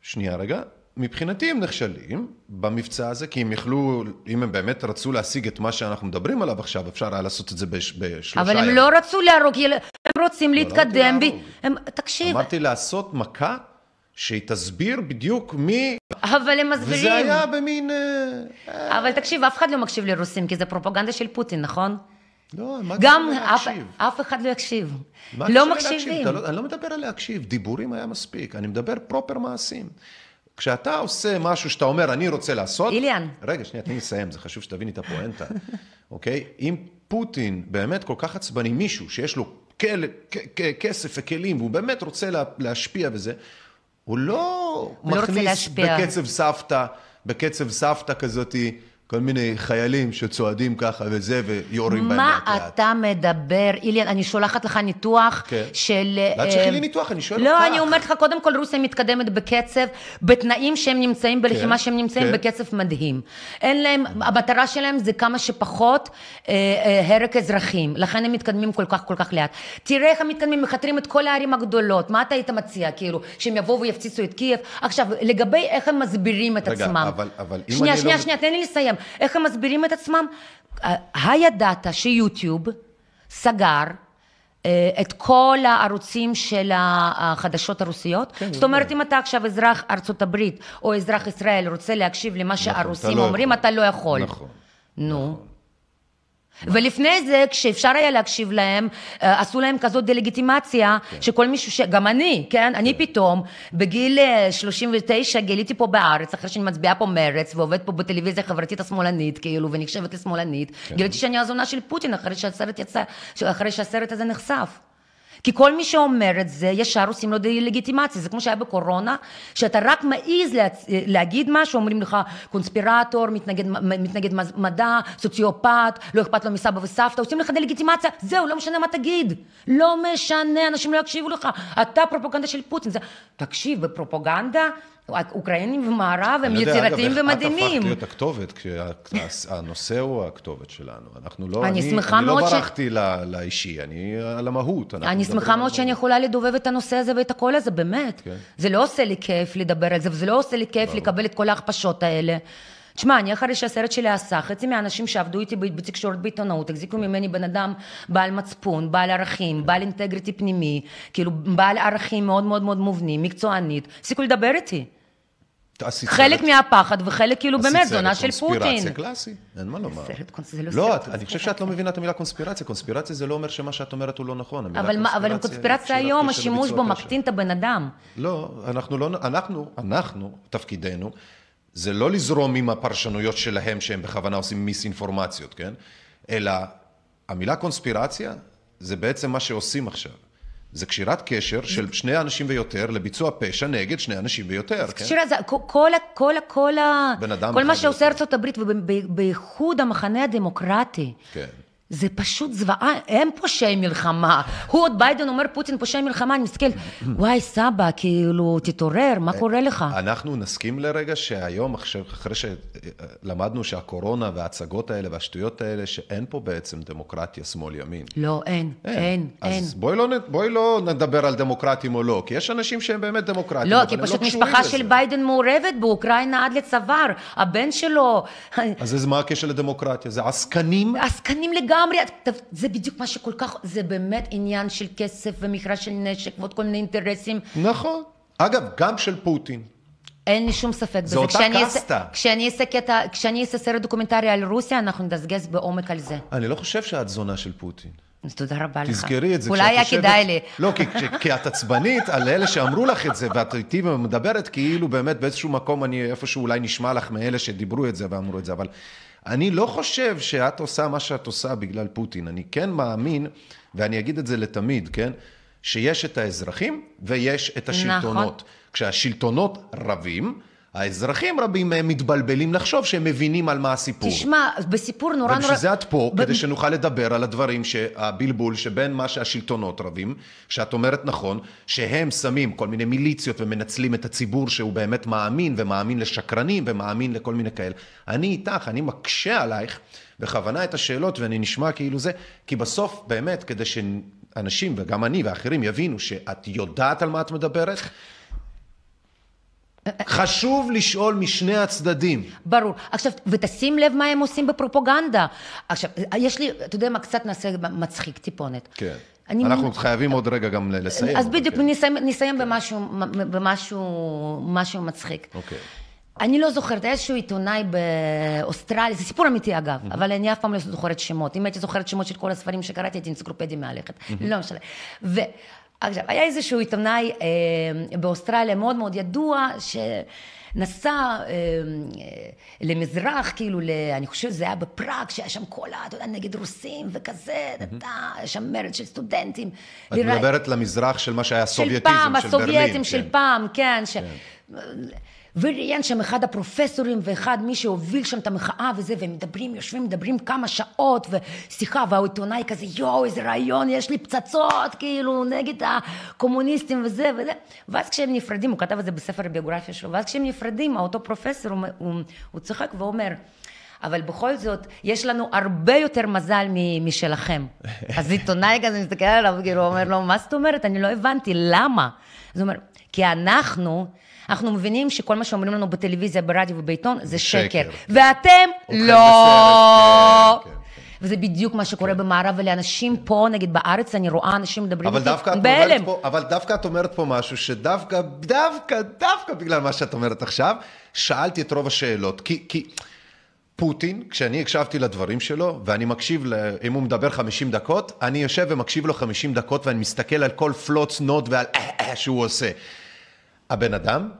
שנייה רגע. מבחינתי הם נכשלים במבצע הזה, כי הם יכלו, אם הם באמת רצו להשיג את מה שאנחנו מדברים עליו עכשיו, אפשר היה לעשות את זה בש, בשלושה
אבל הם
ימים.
לא רצו להרוג, הם רוצים
לא
להתקדם. ב...
להרוג.
הם... תקשיב,
אמרתי לעשות מכה שהיא תסביר בדיוק מי,
אבל הם מסבירים.
וזה היה במין... אה,
אבל תקשיב, אף אחד לא מקשיב לרוסים, כי זה פרופגנדה של פוטין, נכון?
לא, מה
גם
קשור
אף? אף אחד לא יקשיב.
מה
לא
להקשיב?
מקשיבים.
לא, אני לא מדבר על להקשיב, דיבורים היה מספיק, אני מדבר פרופר מעשים. כשאתה עושה משהו שאתה אומר, אני רוצה לעשות...
איליאן.
רגע, שנייה, תני לי לסיים, זה חשוב שתביני את הפואנטה, [LAUGHS] אוקיי? אם פוטין באמת כל כך עצבני, מישהו שיש לו כל, כ- כ- כסף וכלים, והוא באמת רוצה לה, להשפיע וזה, הוא לא
הוא לא
מכניס
להשפיע.
בקצב סבתא, בקצב סבתא כזאתי, כל מיני חיילים שצועדים ככה וזה, ויורים בהם
מה
לאט לאט.
אתה מדבר, איליאן? אני שולחת לך ניתוח
כן.
של...
לא תשלחי
אה,
לי ניתוח, אני שואל
לא,
אותך.
אני אומרת לך, קודם כל רוסיה מתקדמת בקצב, בתנאים שהם נמצאים, בלחימה
כן,
שהם נמצאים,
כן.
בקצב מדהים. אין להם, המטרה שלהם זה כמה שפחות אה, אה, הרג אזרחים, לכן הם מתקדמים כל כך כל כך לאט. תראה איך הם מתקדמים, מכתרים את כל הערים הגדולות, מה אתה היית מציע, כאילו, שהם יבואו ויפציצו את קייב? עכשיו, לגבי איך הם מסבירים את
רגע,
עצמם.
אבל- אבל
שנייה,
אני
שנייה,
לא-
שנייה, תן לי לסיים. איך הם מסבירים את עצמם? הידעת שיוטיוב סגר אה, את כל הערוצים של החדשות הרוסיות?
כן,
זאת אומרת, אם אתה עכשיו אזרח ארצות הברית או אזרח ישראל רוצה להקשיב למה
אתה
שהרוסים
לא
אומרים,
יכול.
אתה לא יכול.
נכון.
נו. ולפני זה, כשאפשר היה להקשיב להם, אה, עשו להם כזאת דה-לגיטימציה,
כן.
שכל מישהו, ש... גם אני, כן? אני פתאום, בגיל אה, 39, גיליתי פה בארץ, אחרי שאני מצביעה פה מרץ, ועובדת פה בטלוויזיה החברתית השמאלנית, כאילו, ונחשבת לשמאלנית,
כן.
גיליתי שאני הזונה של פוטין, אחרי שהסרט יצא, אחרי שהסרט הזה נחשף. כי כל מי שאומר את זה, ישר עושים לו דה-לגיטימציה. זה כמו שהיה בקורונה, שאתה רק מעז להצ... להגיד משהו, אומרים לך קונספירטור, מתנגד, מתנגד מדע, סוציופט, לא אכפת לו מסבא וסבתא, עושים לך דה-לגיטימציה, זהו, לא משנה מה תגיד. לא משנה, אנשים לא יקשיבו לך. אתה פרופגנדה של פוטין. זה... תקשיב, בפרופגנדה, אוקראינים ומערב הם
אני יודע,
יצירתיים
אגב, את
ומדהימים.
הפכת להיות הכתובת, כשהנושא הוא הכתובת שלנו. אנחנו לא,
אני
אני, אני לא
מאוד ש-
ברחתי ל- לאישי, אני על המהות.
אני שמחה מאוד שאני. יכולה לדובב את הנושא הזה ואת הקול הזה, באמת.
כן.
זה לא עושה לי כיף לדבר על זה, וזה לא עושה לי כיף לקבל את כל ההכפשות האלה. תשמע, אני אחרי שהסרט שלי עשה, חצי מהאנשים שעבדו איתי בתקשורת בעיתונות, החזיקו ממני בן אדם בעל מצפון, בעל ערכים, בעל אינטגריטי פנימי, כאילו בעל ערכים מאוד מאוד מאוד מובנים, מקצוענית, הפסיקו לדבר איתי. חלק מהפחד וחלק כאילו באמת זונה של פוטין.
קונספירציה קלאסי, אין מה לומר.
סרט לא
לא, אני חושב שאת לא מבינה את המילה קונספירציה. קונספירציה זה לא אומר שמה שאת אומרת הוא לא נכון.
אבל, עם קונספירציה היום, השימוש בו. מקטין את הבן אדם.
לא, אנחנו לא, אנחנו, אנחנו, תפקידנו, זה לא לזרום עם הפרשנויות שלהם שהם בכוונה עושים מיסאינפורמציות, כן? אלא המילה קונספירציה זה בעצם מה שעושים עכשיו. זה קשירת קשר של שני אנשים ויותר לביצוע פשע נגד שני אנשים ויותר, כן?
שירה, זה, כל, כל, כל, כל, מה שעושה. ארצות הברית, ובייחוד המחנה הדמוקרטי,
כן.
זה פשוט זוועה, הם פושעי מלחמה. הוא עוד ביידן אומר פוטין פושעי מלחמה, אני מסתכל, וואי סבא, כאילו, תתעורר, מה קורה לך?
אנחנו נסכים לרגע שהיום, אחרי שלמדנו שהקורונה וההצגות האלה והשטויות האלה, שאין פה בעצם דמוקרטיה שמאל-ימין.
לא, אין, אין, אין.
אז בואי לא, בואי לא נדבר על דמוקרטים או לא, כי יש אנשים שהם באמת דמוקרטים,
לא, כי
הם
פשוט
קשורים
משפחה. של ביידן מעורבת באוקראינה עד לצוואר, הבן שלו,
אז מה הקשר לדמוקרטיה? זה עסקנים?
עסקנים לגמרי, ת- זה בדיוק מה שכל כך, זה באמת עניין של כסף ומכרז של נשק ועוד כל מיני אינטרסים.
נכון. אגב, גם של פוטין.
אין לי שום ספק בזה.
אותה
כשאני
קסטה.
כשאני אעשה קטע, כשאני אעשה סרט דוקומנטרי על רוסיה, אנחנו נדסקס בעומק על זה.
אני לא חושב שאת זונה של פוטין.
אז תודה רבה לך.
תזכרי את זה.
אולי היה כדאי לי.
לא, כי, את עצבנית על אלה שאמרו לך את זה, ואת איתי ומדברת כאילו באמת באיזשהו מקום, אני איפשהו אולי נשמע לך מאלה שדיברו את זה ואמרו את זה, אבל אני לא חושב שאת עושה מה שאת עושה בגלל פוטין. אני כן מאמין, ואני אגיד את זה לתמיד, כן? שיש את האזרחים ויש את השלטונות.
נכון.
כשהשלטונות רבים, האזרחים רבים הם מתבלבלים לחשוב שהם מבינים על מה הסיפור.
תשמע, בסיפור נורא נורא...
ובשביל זה את פה,
ב-
כדי שנוכל לדבר על הדברים, שהבלבול שבין מה שהשלטונות רבים, שאת אומרת נכון, שהם שמים כל מיני מיליציות ומנצלים את הציבור שהוא באמת מאמין, ומאמין לשקרנים, ומאמין לכל מיני כאלה. אני איתך, אני מקשה עלייך בכוונה את השאלות, ואני נשמע כאילו זה, כי בסוף, באמת, כדי שאנשים, וגם אני ואחרים, יבינו שאת יודעת על מה את מדברת, חשוב לשאול משני הצדדים.
ברור. עכשיו, ותשים לב מה הם עושים בפרופגנדה. עכשיו, יש לי, אתה יודע מה, קצת נעשה מצחיק טיפונת.
כן.
אני-
אנחנו חייבים עוד רגע גם לסיים.
אז בדיוק,
כן.
נסיים, נסיים במשהו, במשהו משהו מצחיק.
אוקיי.
אני לא זוכרת, איזשהו עיתונאי באוסטרליה, זה סיפור אמיתי אגב, אבל אני אף פעם לא זוכרת שמות. אם הייתי זוכרת שמות של כל הספרים שקראתי, הייתי אנציקלופדיה מהלכת. לא משנה. עכשיו, היה איזשהו עיתונאי אה, באוסטרליה מאוד מאוד ידוע, שנסע אה, אה, למזרח, כאילו, ל, אני חושבת שזה היה בפראג, שהיה שם כל ה... אתה יודע, נגד רוסים וכזה, אתה, היה שם מרד של סטודנטים.
את
לרא-
מדברת למזרח של מה שהיה
של
הסובייטיזם,
פעם,
של ברלין.
הסובייטים של
כן.
פעם, כן. ש... וראיין שם אחד הפרופסורים ואחד מי שהוביל שם את המחאה וזה, והם מדברים, יושבים, מדברים כמה שעות, ושיחה, והעיתונאי כזה, יואו, איזה רעיון, יש לי פצצות, כאילו, נגד הקומוניסטים וזה וזה. ואז כשהם נפרדים, הוא כתב את זה בספר הביוגרפיה שלו, ואז כשהם נפרדים, אותו פרופסור, הוא, הוא, הוא צוחק ואומר, אבל בכל זאת, יש לנו הרבה יותר מזל משלכם. [LAUGHS] אז עיתונאי כזה מסתכל עליו, כאילו, אומר לו, מה זאת אומרת? אני לא הבנתי, למה? אז הוא אומר, כי אנחנו, אנחנו מבינים שכל מה שאומרים לנו בטלוויזיה, ברדיו ובעיתון, זה
שקר. כן.
ואתם לא.
כן, כן, כן.
וזה בדיוק מה שקורה במערב, ולאנשים פה, נגיד בארץ, אני רואה אנשים מדברים איתי בהלם.
אבל דווקא את אומרת פה משהו שדווקא, דווקא, דווקא בגלל מה שאת אומרת עכשיו, שאלתי את רוב השאלות. כי, כי פוטין, כשאני הקשבתי לדברים שלו, ואני מקשיב, אם הוא מדבר 50 דקות, אני יושב ומקשיב לו 50 דקות, ואני מסתכל על כל פלוץ נוט ועל אה אה שהוא עושה. הבן אדם,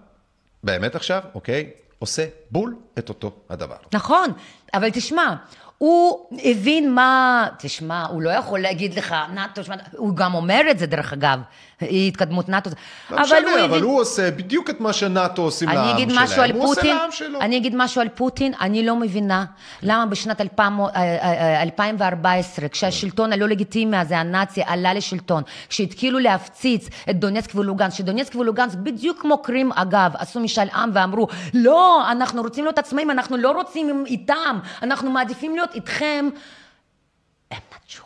באמת עכשיו, אוקיי, עושה בול את אותו הדבר.
נכון, אבל תשמע, הוא הבין מה, תשמע, הוא לא יכול להגיד לך, נאטו, הוא גם אומר את זה דרך אגב, התקדמות נאטו,
לא משנה, אבל הוא עושה בדיוק את מה שנאט"ו עושים לעם
אגיד
שלהם.
על
הוא עושה
פוטין,
לעם שלו.
אני אגיד משהו על פוטין, אני לא מבינה למה בשנת 2000 אה, אה, 2014, כשהשלטון הלא לגיטימי הזה, הנאצי, עלה לשלטון, כשהתחילו להפציץ את דונסק ולוגנסק, שדונסק ולוגנסק, בדיוק כמו קרים אגב, עשו משאל עם ואמרו, לא, אנחנו רוצים להיות עצמאים, אנחנו לא רוצים איתם, אנחנו מעדיפים להיות איתכם. הם נטשו.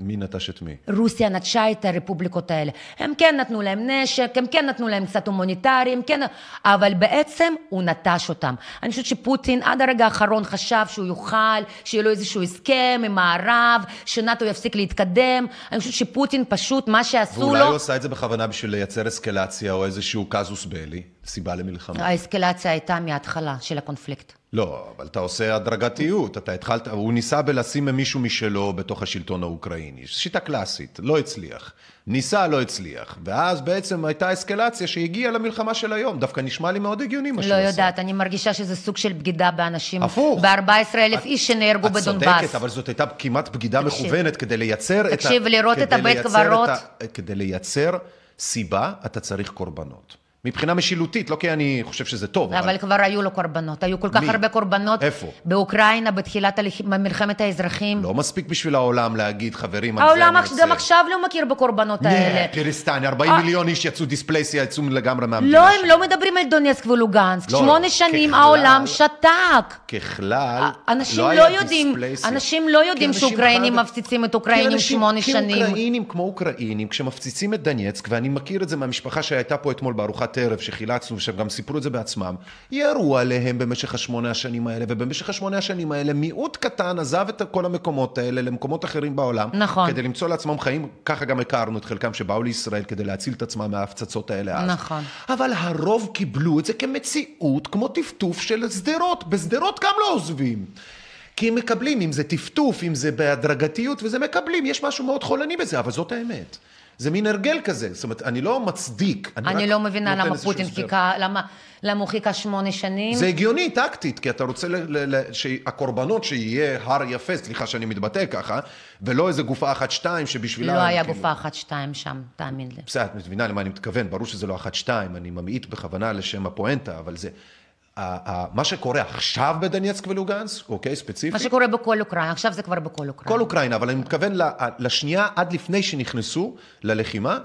מי נטש את מי?
רוסיה נטשה את הרפובליקות האלה. הם כן נתנו להם נשק, הם כן נתנו להם קצת הומניטרי, הם כן... אבל בעצם הוא נטש אותם. אני חושבת שפוטין עד הרגע האחרון חשב שהוא יוכל, שיהיה לו איזשהו הסכם עם מערב, שנאט"ו יפסיק להתקדם. אני חושבת שפוטין פשוט, מה שעשו
ואולי
לו...
הוא עשה את זה בכוונה בשביל לייצר אסקלציה או איזשהו קזוס בלי, סיבה למלחמה.
האסקלציה הייתה מההתחלה של הקונפליקט.
לא, אבל אתה עושה הדרגתיות, אתה התחלת, הוא ניסה בלשים מישהו משלו בתוך השלטון האוקראיני, שיטה קלאסית, לא הצליח. ניסה, לא הצליח. ואז בעצם הייתה אסקלציה שהגיעה למלחמה של היום, דווקא נשמע לי מאוד הגיוני מה
לא
שהוא עשה.
יודעת, אני מרגישה שזה סוג של בגידה באנשים.
הפוך.
ב-14 אלף איש שנהרגו
את
בדונבאס.
צודקת, אבל זאת הייתה כמעט בגידה
תקשיב.
מכוונת כדי לייצר את ה...
תקשיב, לראות את הבית קברות.
את כדי לייצר סיבה, אתה צריך קורבנות. מבחינה משילותית, לא כי אני חושב שזה טוב,
אבל כבר היו לו קורבנות, היו כל כך
מי?
הרבה קורבנות.
איפה?
באוקראינה, בתחילת הלח- מלחמת האזרחים.
לא מספיק בשביל העולם להגיד, חברים, על זה
העולם
אני
אח-
יוצא.
גם עכשיו לא מכיר בקורבנות האלה.
נה, פיריסטני, 40
אה.
מיליון איש יצאו דיספלייסיה, יצאו לגמרי מהמדינה
לא, הם
שלהם.
לא מדברים על דונסק ולוגנסק.
לא,
שמונה שנים
ככלל-
העולם שתק.
ככלל,
אנשים
לא
לא
היה
יודעים. אנשים לא יודעים
כי
שאוקראינים
חייב-
מפציצים את
כי
אוקראינים שמונה
כי
שנים.
אוקראינים כמו אוקראינים, כשמפציצים את דנייצק, ואני מכיר את זה מהמשפחה שהייתה פה אתמול בארוחת ערב, שחילצנו, שהם גם סיפרו את זה בעצמם, ירו עליהם במשך השמונה השנים האלה, ובמשך השמונה השנים האלה מיעוט קטן עזב את כל המקומות האלה למקומות אחרים בעולם.
נכון.
כדי למצוא לעצמם חיים, ככה גם הכרנו את חלקם שבאו לישראל כדי להציל את עצמם מההפצצות האלה אז.
נכון.
אבל הרוב קיבלו את זה כמציאות, כמו טפטוף של שדרות. בשדרות גם לא עוזבים. כי הם מקבלים, אם זה טפטוף, אם זה בהדרגתיות, וזה מקבלים, יש משהו מאוד חולני בזה, אבל זאת האמת. זה מין הרגל כזה, זאת אומרת, אני לא מצדיק.
אני
רק
לא מבינה למה פוטין. חיכה, למה למה הוא חיכה שמונה שנים.
זה הגיוני, טקטית, כי אתה רוצה ל- ל- ל- שהקורבנות שיהיה הר יפה, סליחה שאני מתבטא ככה, ולא איזה גופה אחת-שתיים שבשבילה...
לא היה
כאילו-
גופה אחת, שתיים שם, תאמין לי.
בסדר, את מבינה למה אני מתכוון, ברור שזה לא אחת-שתיים, אני ממעיט בכוונה לשם הפואנטה, אבל זה... מה שקורה עכשיו בדנייצק ולוגנסק, אוקיי,
מה
ספציפית,
שקורה בכל אוקראינה, עכשיו זה כבר בכל אוקראינה.
כל אוקראינה, אבל אני מתכוון לשנייה עד לפני שנכנסו ללחימה,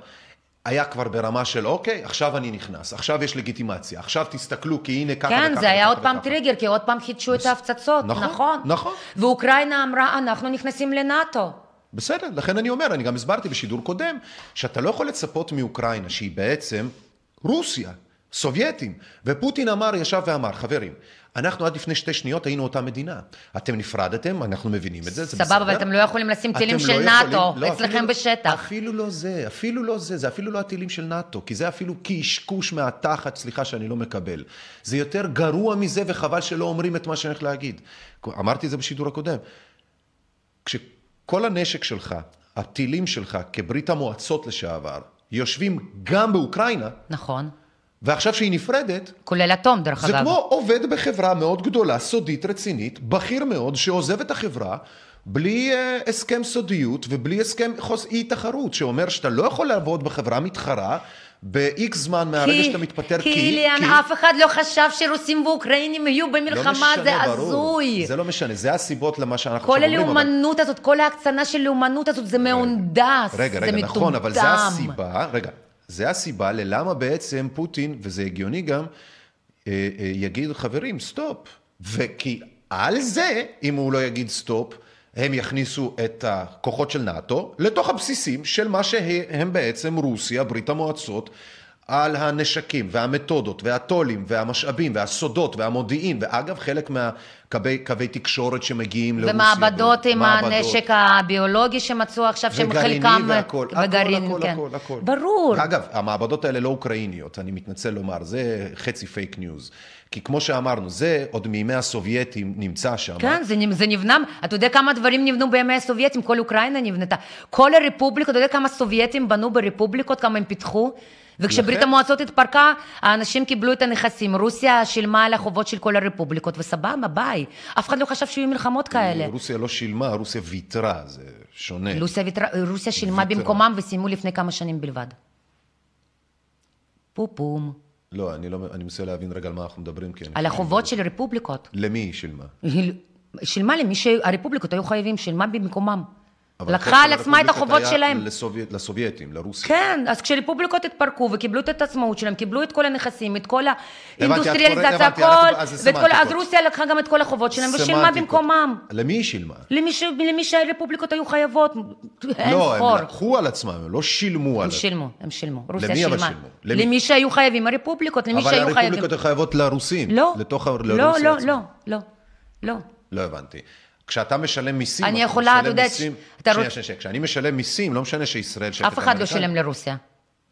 היה כבר ברמה של אוקיי, עכשיו אני נכנס, עכשיו יש לגיטימציה, עכשיו תסתכלו, כי הנה ככה
כן,
וככה
זה היה עוד פעם. טריגר, כי עוד פעם חידשו את ההפצצות,
נכון,
נכון.
נכון.
ואוקראינה אמרה, אנחנו נכנסים לנאטו.
בסדר, לכן אני אומר, אני גם הסברתי בשידור קודם, שאתה לא יכול לצפות מאוקראינה, שהיא בעצם רוסיה, סובייטים, ופוטין אמר, ישב ואמר, חברים, אנחנו עד לפני שתי שניות היינו אותה מדינה. אתם נפרדתם, אנחנו מבינים את זה, זה בסדר.
סבבה, אבל אתם לא יכולים לשים טילים
אתם
של
לא
נאטו
לא,
אצלכם
אפילו-
בשטח.
אפילו לא זה, אפילו לא זה, זה אפילו לא הטילים של נאטו, כי זה אפילו קשקוש מהתחת, סליחה שאני לא מקבל. זה יותר גרוע מזה, וחבל שלא אומרים את מה שאני הולך להגיד. אמרתי את זה בשידור הקודם. כשכל הנשק שלך, הטילים שלך כברית המועצות לשעבר יושבים גם באוקראינה,
נכון.
ועכשיו שהיא נפרדת,
כולל אטום, דרך
זה
אגב.
כמו עובד בחברה מאוד גדולה, סודית, רצינית, בכיר מאוד, שעוזב את החברה בלי uh, הסכם סודיות ובלי הסכם חוס... אי תחרות, שאומר שאתה לא יכול לעבוד בחברה מתחרה ב-X זמן מהרגע
כי-
שאתה מתפטר,
כי איליאן, אף אחד לא חשב שרוסים ואוקראינים יהיו במלחמה,
לא
זה
משנה, ברור.
הזוי.
זה לא משנה, זה הסיבות למה שאנחנו
כל
עכשיו אומרים. אבל-
הלאומנות הזאת, כל ההקצנה של לאומנות הזאת, זה מהונדס,
רגע,
זה
רגע,
מטומטם.
נכון, אבל זה הסיבה, רגע, זה הסיבה ללמה בעצם פוטין, וזה הגיוני גם, אה, אה, יגיד, חברים, stop. וכי על זה, אם הוא לא יגיד stop, הם יכניסו את הכוחות של נאט"ו לתוך הבסיסים של מה שהם בעצם רוסיה, ברית המועצות, על הנשקים והמתודות והטולים והמשאבים והסודות והמודיעין, ואגב, חלק מהקווי קווי תקשורת שמגיעים לרוסיה.
ומעבדות עם
מעבדות.
הנשק הביולוגי שמצאו עכשיו, שהם
וגרעיני
חלקם...
והכל,
וגרעין,
הכל,
כן.
הכל, הכל.
ברור.
אגב, המעבדות האלה לא אוקראיניות, אני מתנצל לומר, זה חצי פייק ניוז. כי כמו שאמרנו, זה עוד מימי הסובייטים נמצא שם.
כן, זה, זה נבנה, אתה יודע כמה דברים נבנו בימי הסובייטים, כל אוקראינה נבנתה. כל הרפובליקות, אתה יודע כמה סובייטים בנו ברפובליקות, כמה הם פיתחו? וכשברית
לכן-
המועצות התפרקה, האנשים קיבלו את הנכסים. רוסיה שילמה על החובות של כל הרפובליקות, וסבבה, ביי. אף אחד לא חשב שיהיו מלחמות כאלה.
רוסיה לא שילמה, רוסיה ויתרה, זה שונה.
רוסיה, ויתרה, רוסיה שילמה
ויתרה.
במקומם וסיימו לפני כמה שנים בלבד. פופום.
לא, אני, לא, אני מנסה להבין רגע על מה אנחנו מדברים. כי אני
על החובות של רפובליקות.
למי היא שילמה?
שילמה למי שהרפובליקות היו חייבים, שילמה במקומם.
אבל
לקחה על עצמה את
הרפובליקות
החובות שלהם.
לסובייט, לסובייטים, לרוסיה.
כן, אז כשרפובליקות התפרקו וקיבלו את העצמאות שלהם, קיבלו את כל הנכסים, את כל האינדוסטריאליזציה, הכל,
אז
ואת כל, אז. רוסיה לקחה גם את כל החובות שלהם ושילמה. במקומם.
למי היא שילמה?
למי, ש... למי שהרפובליקות היו חייבות, אין
לא,
ספור.
הם לקחו על עצמם, הם לא שילמו על
הם שילמו, הם שילמו. רוסיה
אבל
שילמה.
שילמו? למי?
למי שהיו חייבים, הרפובליקות, למי
אבל
שהיו חייבים.
הרפובליקות הן חייבות לרוסים.
לא,
לתוך ה-
לא,
לרוסיה
לא. לא, לא, לא.
לא הבנתי. כשאתה משלם מיסים,
אני יכולה, אתה יודע,
מיסים-
אתה
שנייה, שנייה, שנייה. כשאני משלם מיסים, לא משנה שישראל שייכת
אף אחד לא. שילם לרוסיה.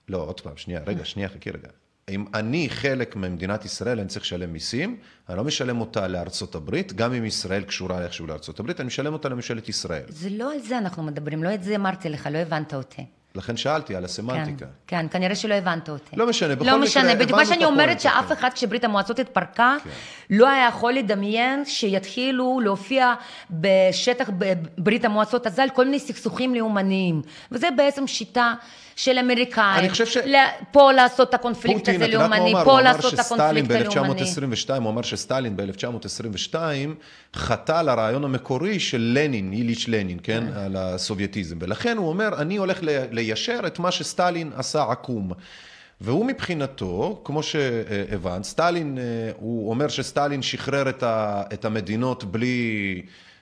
לא, עוד פעם, שנייה, רגע, שנייה, חכי רגע. אם אני חלק ממדינת ישראל, אני צריך לשלם מיסים, אני לא משלם אותה לארצות הברית, גם אם ישראל קשורה איכשהו לארצות הברית, אני משלם אותה לממשלת ישראל.
זה לא על זה אנחנו מדברים, לא את זה אמרתי לך, לא הבנת אותי.
לכן שאלתי על
כן,
הסמנטיקה.
כן, כנראה שלא הבנת אותי.
לא משנה, בכל
לא
מקרה,
משנה, בדיוק
הבנו
מה
את
שאני
הפואנטה,
אומרת, שאף
כן.
אחד כשברית המועצות התפרקה, לא היה יכול לדמיין שיתחילו להופיע בשטח ברית המועצות הז"ל כל מיני סכסוכים לאומניים. וזה בעצם שיטה של אמריקאים.
אני חושב ש-
פה לעשות את הקונפליקט
פוטין,
הזה
הוא
לאומני,
אמר?
פה
הוא אמר
לעשות את
שסטלין
הקונפליקט הלאומני.
ב-1922, הוא אמר שסטלין ב-1922 חטא על הרעיון המקורי של לנין, איליץ' לנין, כן? על הסובייטיזם. ולכן הוא אומר, אני הולך ליישר את מה שסטלין עשה עקום. והוא מבחינתו, כמו שהבנת, סטלין, אה, הוא אומר שסטלין שחרר את המדינות בלי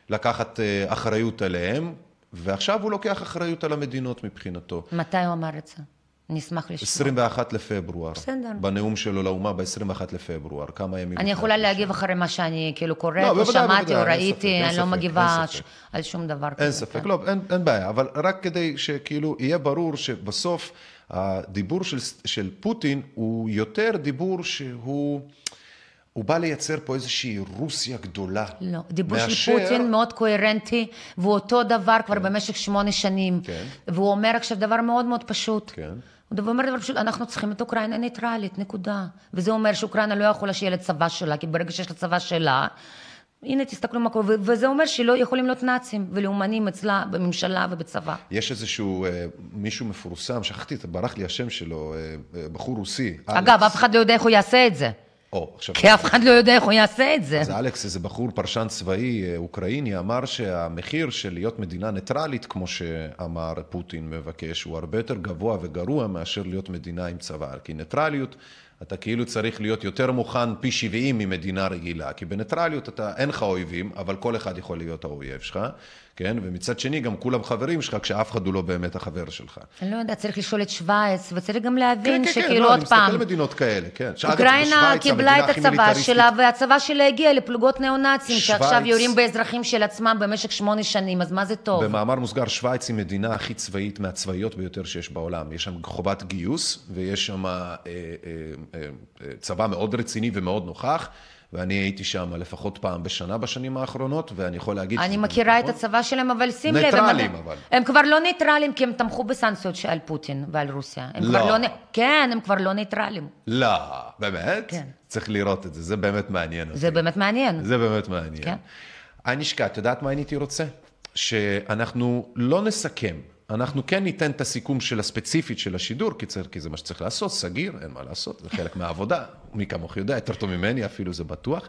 לקחת אה, אחריות עליהם, ועכשיו הוא לוקח אחריות על המדינות מבחינתו.
מתי הוא אמר את זה? אני אשמח לשמוע.
21 לפברואר.
בסדר.
בנאום שלו לאומה ב-21 לפברואר, כמה ימים.
אני יכולה. להגיב אחרי מה שאני כאילו
לא,
קוראת, או
בוודאי,
שמעתי, או
בוודאי, אין ספק,
ראיתי,
אין
אני לא מגיבה
אין ספק.
על שום דבר כזה.
אין ספק,
כן.
לא, אין, אין בעיה, אבל רק כדי שכאילו יהיה ברור שבסוף הדיבור של, של פוטין הוא יותר דיבור שהוא... הוא בא לייצר פה איזושהי רוסיה גדולה.
לא, דיבור
מאשר-
של פוטין מאוד קוהרנטי, והוא אותו דבר כבר במשך שמונה שנים.
כן.
והוא אומר עכשיו דבר מאוד מאוד פשוט.
כן.
הוא אומר דבר פשוט, אנחנו צריכים את אוקראינה ניטרלית, נקודה. וזה אומר שאוקראינה לא יכולה שיהיה לה צבא שלה, כי ברגע שיש לה צבא שלה, הנה תסתכלו מה קורה, וזה אומר שלא יכולים להיות נאצים ולאומנים אצלה בממשלה ובצבא.
יש איזשהו אה, מישהו מפורסם, שכחתי, ברח לי השם שלו, אה, אה, בחור רוסי.
אגב,
אלכס.
אף אחד לא יודע איך הוא יעשה את זה.
או, עכשיו...
כי אף אחד לא יודע איך הוא יעשה את זה.
אז אלכס, איזה בחור פרשן צבאי אה, אוקראיני, אמר שהמחיר של להיות מדינה ניטרלית, כמו שאמר פוטין מבקש, הוא הרבה יותר גבוה וגרוע מאשר להיות מדינה עם צבא. כי ניטרליות, אתה כאילו צריך להיות יותר מוכן פי 70 ממדינה רגילה. כי בניטרליות אתה, אין לך אויבים, אבל כל אחד יכול להיות האויב שלך, כן? ומצד שני, גם כולם חברים שלך, כשאף אחד הוא לא באמת החבר שלך.
אני לא יודעת, צריך לשאול את שווייץ, וצריך גם להבין
כן, כן, כן,
שכאילו
לא,
עוד
אני מסתכל
פעם,
על מדינות כאלה, כן.
אוקראינה קיבלה את הצבא שלה, והצבא שלה הגיע לפלוגות ניאו-נאצים, שעכשיו יורים באזרחים של עצמם במשך שמונה שנים, אז מה זה טוב?
במאמר מוסגר, שווייץ היא מדינה הכי צבאית מהצבאיות ביותר שיש בעולם. יש שם חובת גיוס, ויש שם אה, אה, אה, אה, צבא מאוד רציני ומאוד נוכח, ואני הייתי שם לפחות פעם בשנה בשנים האחרונות, ואני יכול להגיד
אני מכירה את
נכון.
הצבא שלהם, אבל שים לב,
ניטרלים, אבל.
הם כבר לא ניטרלים, כי הם תמכו בסנקציות על פוטין ועל רוסיה. הם
לא.
כבר נ- כן, הם כבר לא ניטרלים.
לא, באמת?
כן.
צריך לראות את זה, זה באמת מעניין אותי.
זה באמת מעניין.
זה באמת מעניין.
כן.
אנישקה, את יודעת מה אני הייתי רוצה? שאנחנו לא נסכם. אנחנו כן ניתן את הסיכום של הספציפית של השידור, כי, צריך, כי זה מה שצריך לעשות, סגיר, אין מה לעשות, זה חלק מהעבודה. מי כמוך יודע, יותר טוב ממני אפילו, זה בטוח.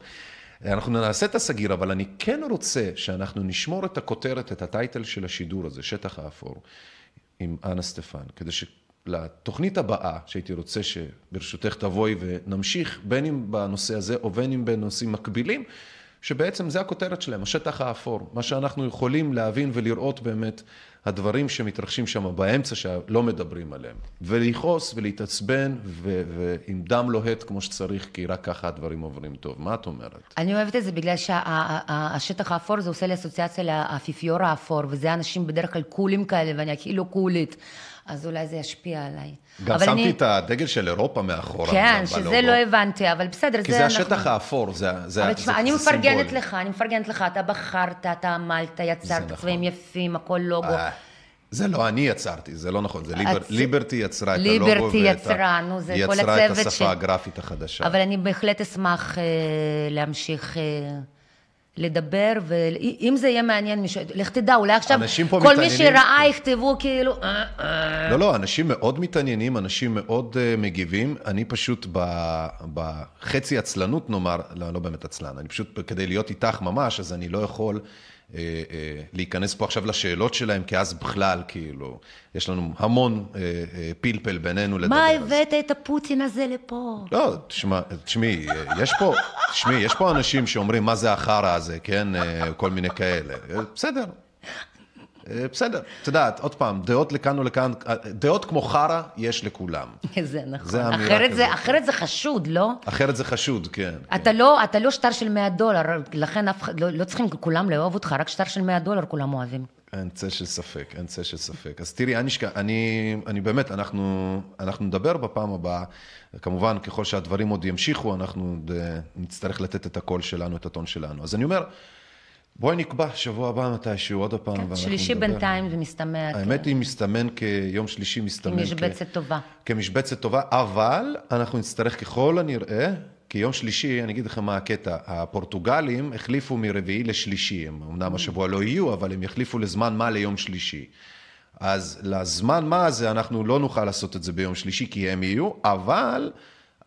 אנחנו נעשה את הסגיר, אבל אני כן רוצה שאנחנו נשמור את הכותרת, את הטייטל של השידור הזה, שטח האפור, עם אנה סטפן, כדי שלתוכנית הבאה, שהייתי רוצה שברשותך תבואי ונמשיך, בין אם בנושא הזה או בין אם בנושאים מקבילים, שבעצם זה הכותרת שלהם, השטח האפור, מה שאנחנו יכולים להבין ולראות באמת הדברים שמתרחשים שם באמצע שלא מדברים עליהם, ולכעוס ולהתעצבן ו- ועם דם לוהט כמו שצריך, כי רק ככה הדברים עוברים טוב. מה את אומרת?
אני אוהבת את זה בגלל שהשטח האפור זה עושה לי אסוציאציה לאפיפיור האפור, וזה אנשים בדרך כלל קולים כאלה, ואני כאילו קולית, אז אולי זה ישפיע עליי.
גם שמתי
אני-
את הדגל של אירופה מאחורה.
כן, שזה
בלוגו.
לא הבנתי, אבל בסדר,
כי
זה
זה
אנחנו...
השטח האפור, זה זה-
אבל תשמע, אני מפרגנת
סימבולי.
לך, אני מפרגנת לך, אתה בחרת, אתה עמלת, יצרת
נכון.
צבעים יפים, הכל לוגו.
אה, זה לא אני יצרתי, זה לא נכון, זה ליבר,
הצ-
ליברטי יצרה את
ליברטי
הלוגו. ואת
יצרה, נו, זה כל
יצרה את
הצוות
השפה
של-
הגרפית החדשה.
אבל אני בהחלט אשמח אה, להמשיך אה, לדבר, ואם זה יהיה מעניין, מישהו, לך תדע, אולי עכשיו כל מי
מתעניינים.
שראה יכתבו כאילו, אה, אה.
לא, לא, אנשים מאוד מתעניינים, אנשים מאוד uh, מגיבים. אני פשוט בחצי עצלנות, נאמר, לא, לא באמת עצלן, אני פשוט, כדי להיות איתך ממש, אז אני לא יכול להיכנס פה עכשיו לשאלות שלהם, כי אז בכלל, כאילו, יש לנו המון uh, פלפל בינינו לדבר.
מה הבאת את הפוטין הזה לפה?
לא, תשמע, תשמעי, יש פה, תשמעי, יש פה אנשים שאומרים, מה זה החרא הזה, כן? אה, כל מיני כאלה. אה, בסדר. אה, בסדר. את יודעת, עוד פעם, דעות לכאן ולכאן, אה, דעות כמו חרא יש לכולם. [LAUGHS]
זה נכון.
זה
אחרת זה-. אחרת זה חשוד, לא?
אחרת זה חשוד, כן.
אתה לא, אתה לא שטר של 100 דולר, לכן אף לא, לא צריכים כולם לאהוב אותך, רק שטר של 100 דולר כולם אוהבים.
אין צל של ספק, אין צל של ספק. אז תראי, אנישקה, אני, אני באמת, אנחנו, אנחנו נדבר בפעם הבאה. כמובן, ככל שהדברים עוד ימשיכו, אנחנו נצטרך לתת את הקול שלנו, את הטון שלנו. אז אני אומר, בואי נקבע שבוע הבא מתישהו, עוד פעם,
כן, שלישי
נדבר.
בינתיים זה מסתמן.
האמת היא, מסתמן כיום שלישי, מסתמן
כמשבצת טובה.
כמשבצת טובה, אבל אנחנו נצטרך ככל הנראה, כי יום שלישי, אני אגיד לכם מה הקטע, הפורטוגלים החליפו מרביעי לשלישי, הם אמנם השבוע לא יהיו, אבל הם יחליפו לזמן מה ליום שלישי. אז לזמן מה הזה אנחנו לא נוכל לעשות את זה ביום שלישי, כי הם יהיו, אבל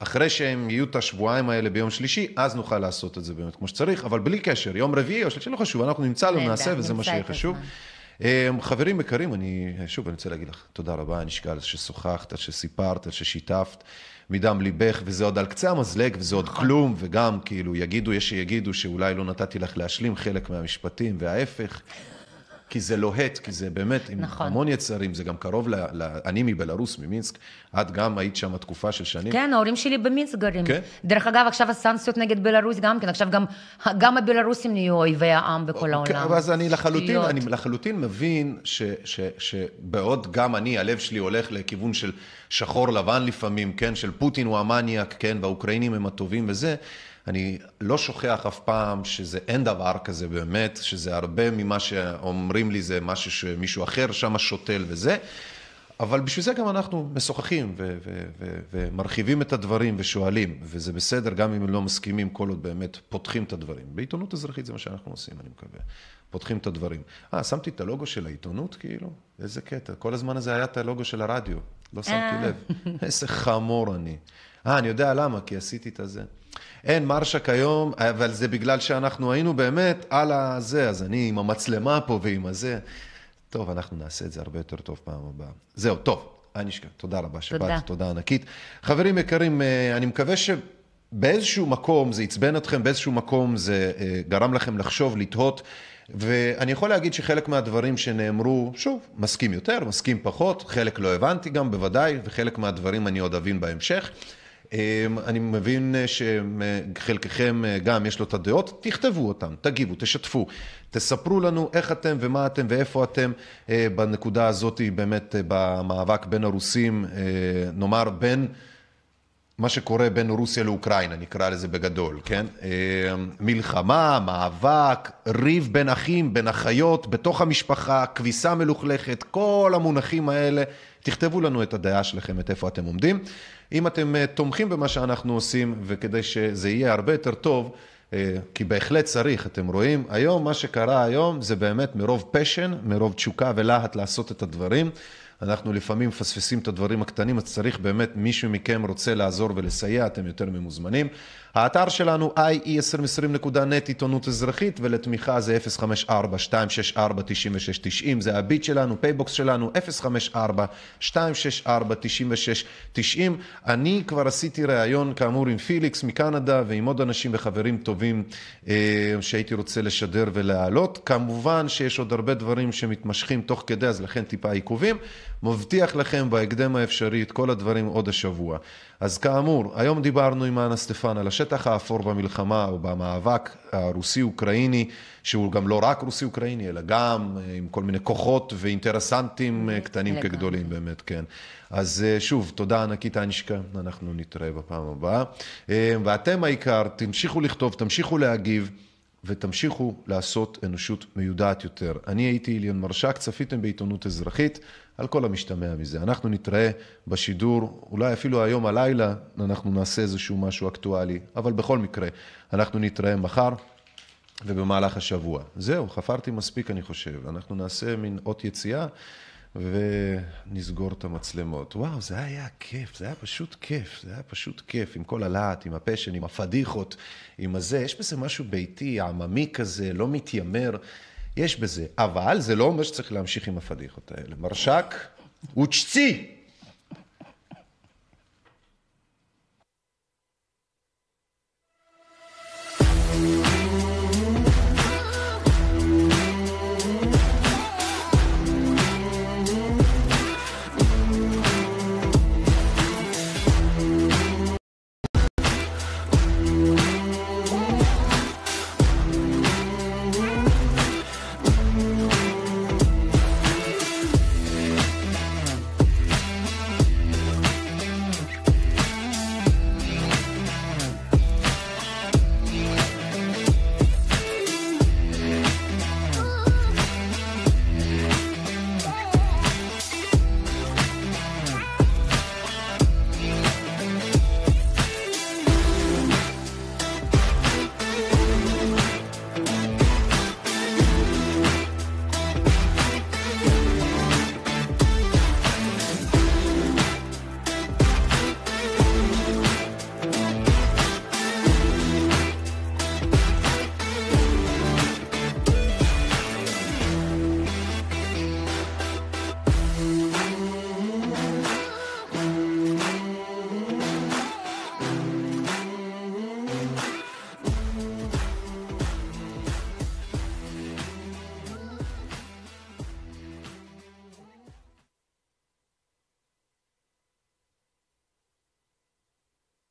אחרי שהם יהיו את השבועיים האלה ביום שלישי, אז נוכל לעשות את זה באמת כמו שצריך, אבל בלי קשר, יום רביעי או שלישי, לא חשוב, אנחנו נמצא לו,
נהדר,
נעשה, וזה מה שיהיה חשוב. אמ, חברים יקרים, אני, שוב, אני רוצה להגיד לך תודה רבה, אני אשקל ששוחחת, על שסיפרת, על ששיתפת מדם ליבך, וזה עוד על קצה המזלג, וזה עוד
נכון.
כלום, וגם כאילו יגידו, יש שיגידו שאולי לא נתתי לך להשלים חלק מהמשפטים, וההפך. כי זה לוהט, כי זה באמת עם
נכון.
המון יצרים, זה גם קרוב ל... ל אני מבלארוס, ממינסק, את גם היית שם תקופה של שנים.
כן, ההורים שלי במינסק גרים.
כן?
דרך אגב, עכשיו הסנקציות נגד בלארוס גם כן, עכשיו גם, גם הבלארוסים נהיו אויבי העם בכל
אוקיי,
העולם.
אז אני לחלוטין. אני לחלוטין מבין ש, ש, שבעוד גם אני, הלב שלי הולך לכיוון של שחור לבן לפעמים, כן, של פוטין הוא המניאק, כן, והאוקראינים הם הטובים וזה, אני לא שוכח אף פעם שזה אין דבר כזה באמת, שזה הרבה ממה שאומרים לי זה משהו שמישהו אחר שם שותל וזה. אבל בשביל זה גם אנחנו משוחחים ו- ו- ו- ומרחיבים את הדברים ושואלים, וזה בסדר גם אם הם לא מסכימים, כל עוד באמת פותחים את הדברים. בעיתונות אזרחית זה מה שאנחנו עושים, אני מקווה. פותחים את הדברים. אה, שמתי את הלוגו של העיתונות, כאילו? איזה קטע. כל הזמן הזה היה את הלוגו של הרדיו, לא שמתי
אה.
לב. איזה חמור אני. אה, אני יודע למה, כי עשיתי את הזה. אין מרשק היום, אבל זה בגלל שאנחנו היינו באמת על הזה, אז אני עם המצלמה פה ועם הזה. טוב, אנחנו נעשה את זה הרבה יותר טוב פעם הבאה. זהו, טוב, אנישקה, תודה רבה שבאת,
תודה.
תודה ענקית. חברים יקרים, אה, אני מקווה שבאיזשהו מקום זה עצבן אתכם, באיזשהו מקום זה אה, גרם לכם לחשוב, לתהות, ואני יכול להגיד שחלק מהדברים שנאמרו, שוב, מסכים יותר, מסכים פחות, חלק לא הבנתי גם, בוודאי, וחלק מהדברים אני עוד אבין בהמשך. אמ, אני מבין שחלקכם אה, גם יש לו את הדעות, תכתבו אותן, תגיבו, תשתפו, תספרו לנו איך אתם ומה אתם ואיפה אתם אה, בנקודה הזאת, באמת אה, במאבק בין הרוסים, אה, נאמר בין מה שקורה בין רוסיה לאוקראינה, נקרא לזה בגדול, כן? אה, מלחמה, מאבק, ריב בין אחים, בין אחיות, בתוך המשפחה, כביסה מלוכלכת, כל המונחים האלה, תכתבו לנו את הדעה שלכם, את איפה אתם עומדים. אם אתם אה, תומכים במה שאנחנו עושים, וכדי שזה יהיה הרבה יותר טוב, אה, כי בהחלט צריך, אתם רואים, היום, מה שקרה היום זה באמת מרוב passion, מרוב תשוקה ולהט לעשות את הדברים. אנחנו לפעמים מפספסים את הדברים הקטנים, אז צריך באמת מישהו מכם רוצה לעזור ולסייע, אתם יותר ממוזמנים. האתר שלנו ie2020.net עיתונות אזרחית, ולתמיכה זה 054-264-9690, זה הביט שלנו, PayBox שלנו, 054-264-9690. אני כבר עשיתי ראיון כאמור עם פיליקס מקנדה ועם עוד אנשים וחברים טובים אה, שהייתי רוצה לשדר ולהעלות. כמובן שיש עוד הרבה דברים שמתמשכים תוך כדי, אז לכן טיפה עיכובים. מבטיח לכם בהקדם האפשרי את כל הדברים עוד השבוע. אז כאמור, היום דיברנו עם אנה סטפן על השטח האפור במלחמה או במאבק הרוסי-אוקראיני, שהוא גם לא רק רוסי-אוקראיני, אלא גם אה, עם כל מיני כוחות ואינטרסנטים אה, קטנים לגמרי. כגדולים באמת, כן. אז אה, שוב, תודה ענקית אנישקה, אנחנו נתראה בפעם הבאה. ואתם העיקר, תמשיכו לכתוב, תמשיכו להגיב. ותמשיכו לעשות אנושות מיודעת יותר. אני הייתי איליון מרשק, צפיתם בעיתונות אזרחית. על כל המשתמע מזה. אנחנו נתראה בשידור, אולי אפילו היום הלילה אנחנו נעשה איזשהו משהו אקטואלי, אבל בכל מקרה, אנחנו נתראה מחר ובמהלך השבוע. זהו, חפרתי מספיק אני חושב. אנחנו נעשה מין אות יציאה ונסגור את המצלמות. וואו, זה היה כיף, זה היה פשוט כיף, זה היה פשוט כיף, עם כל הלהט, עם הפשן, עם הפדיחות, עם הזה. יש בזה משהו ביתי, עממי כזה, לא מתיימר. יש בזה, אבל זה לא אומר שצריך להמשיך עם הפדיחות האלה. מרשק הוא צ'צי!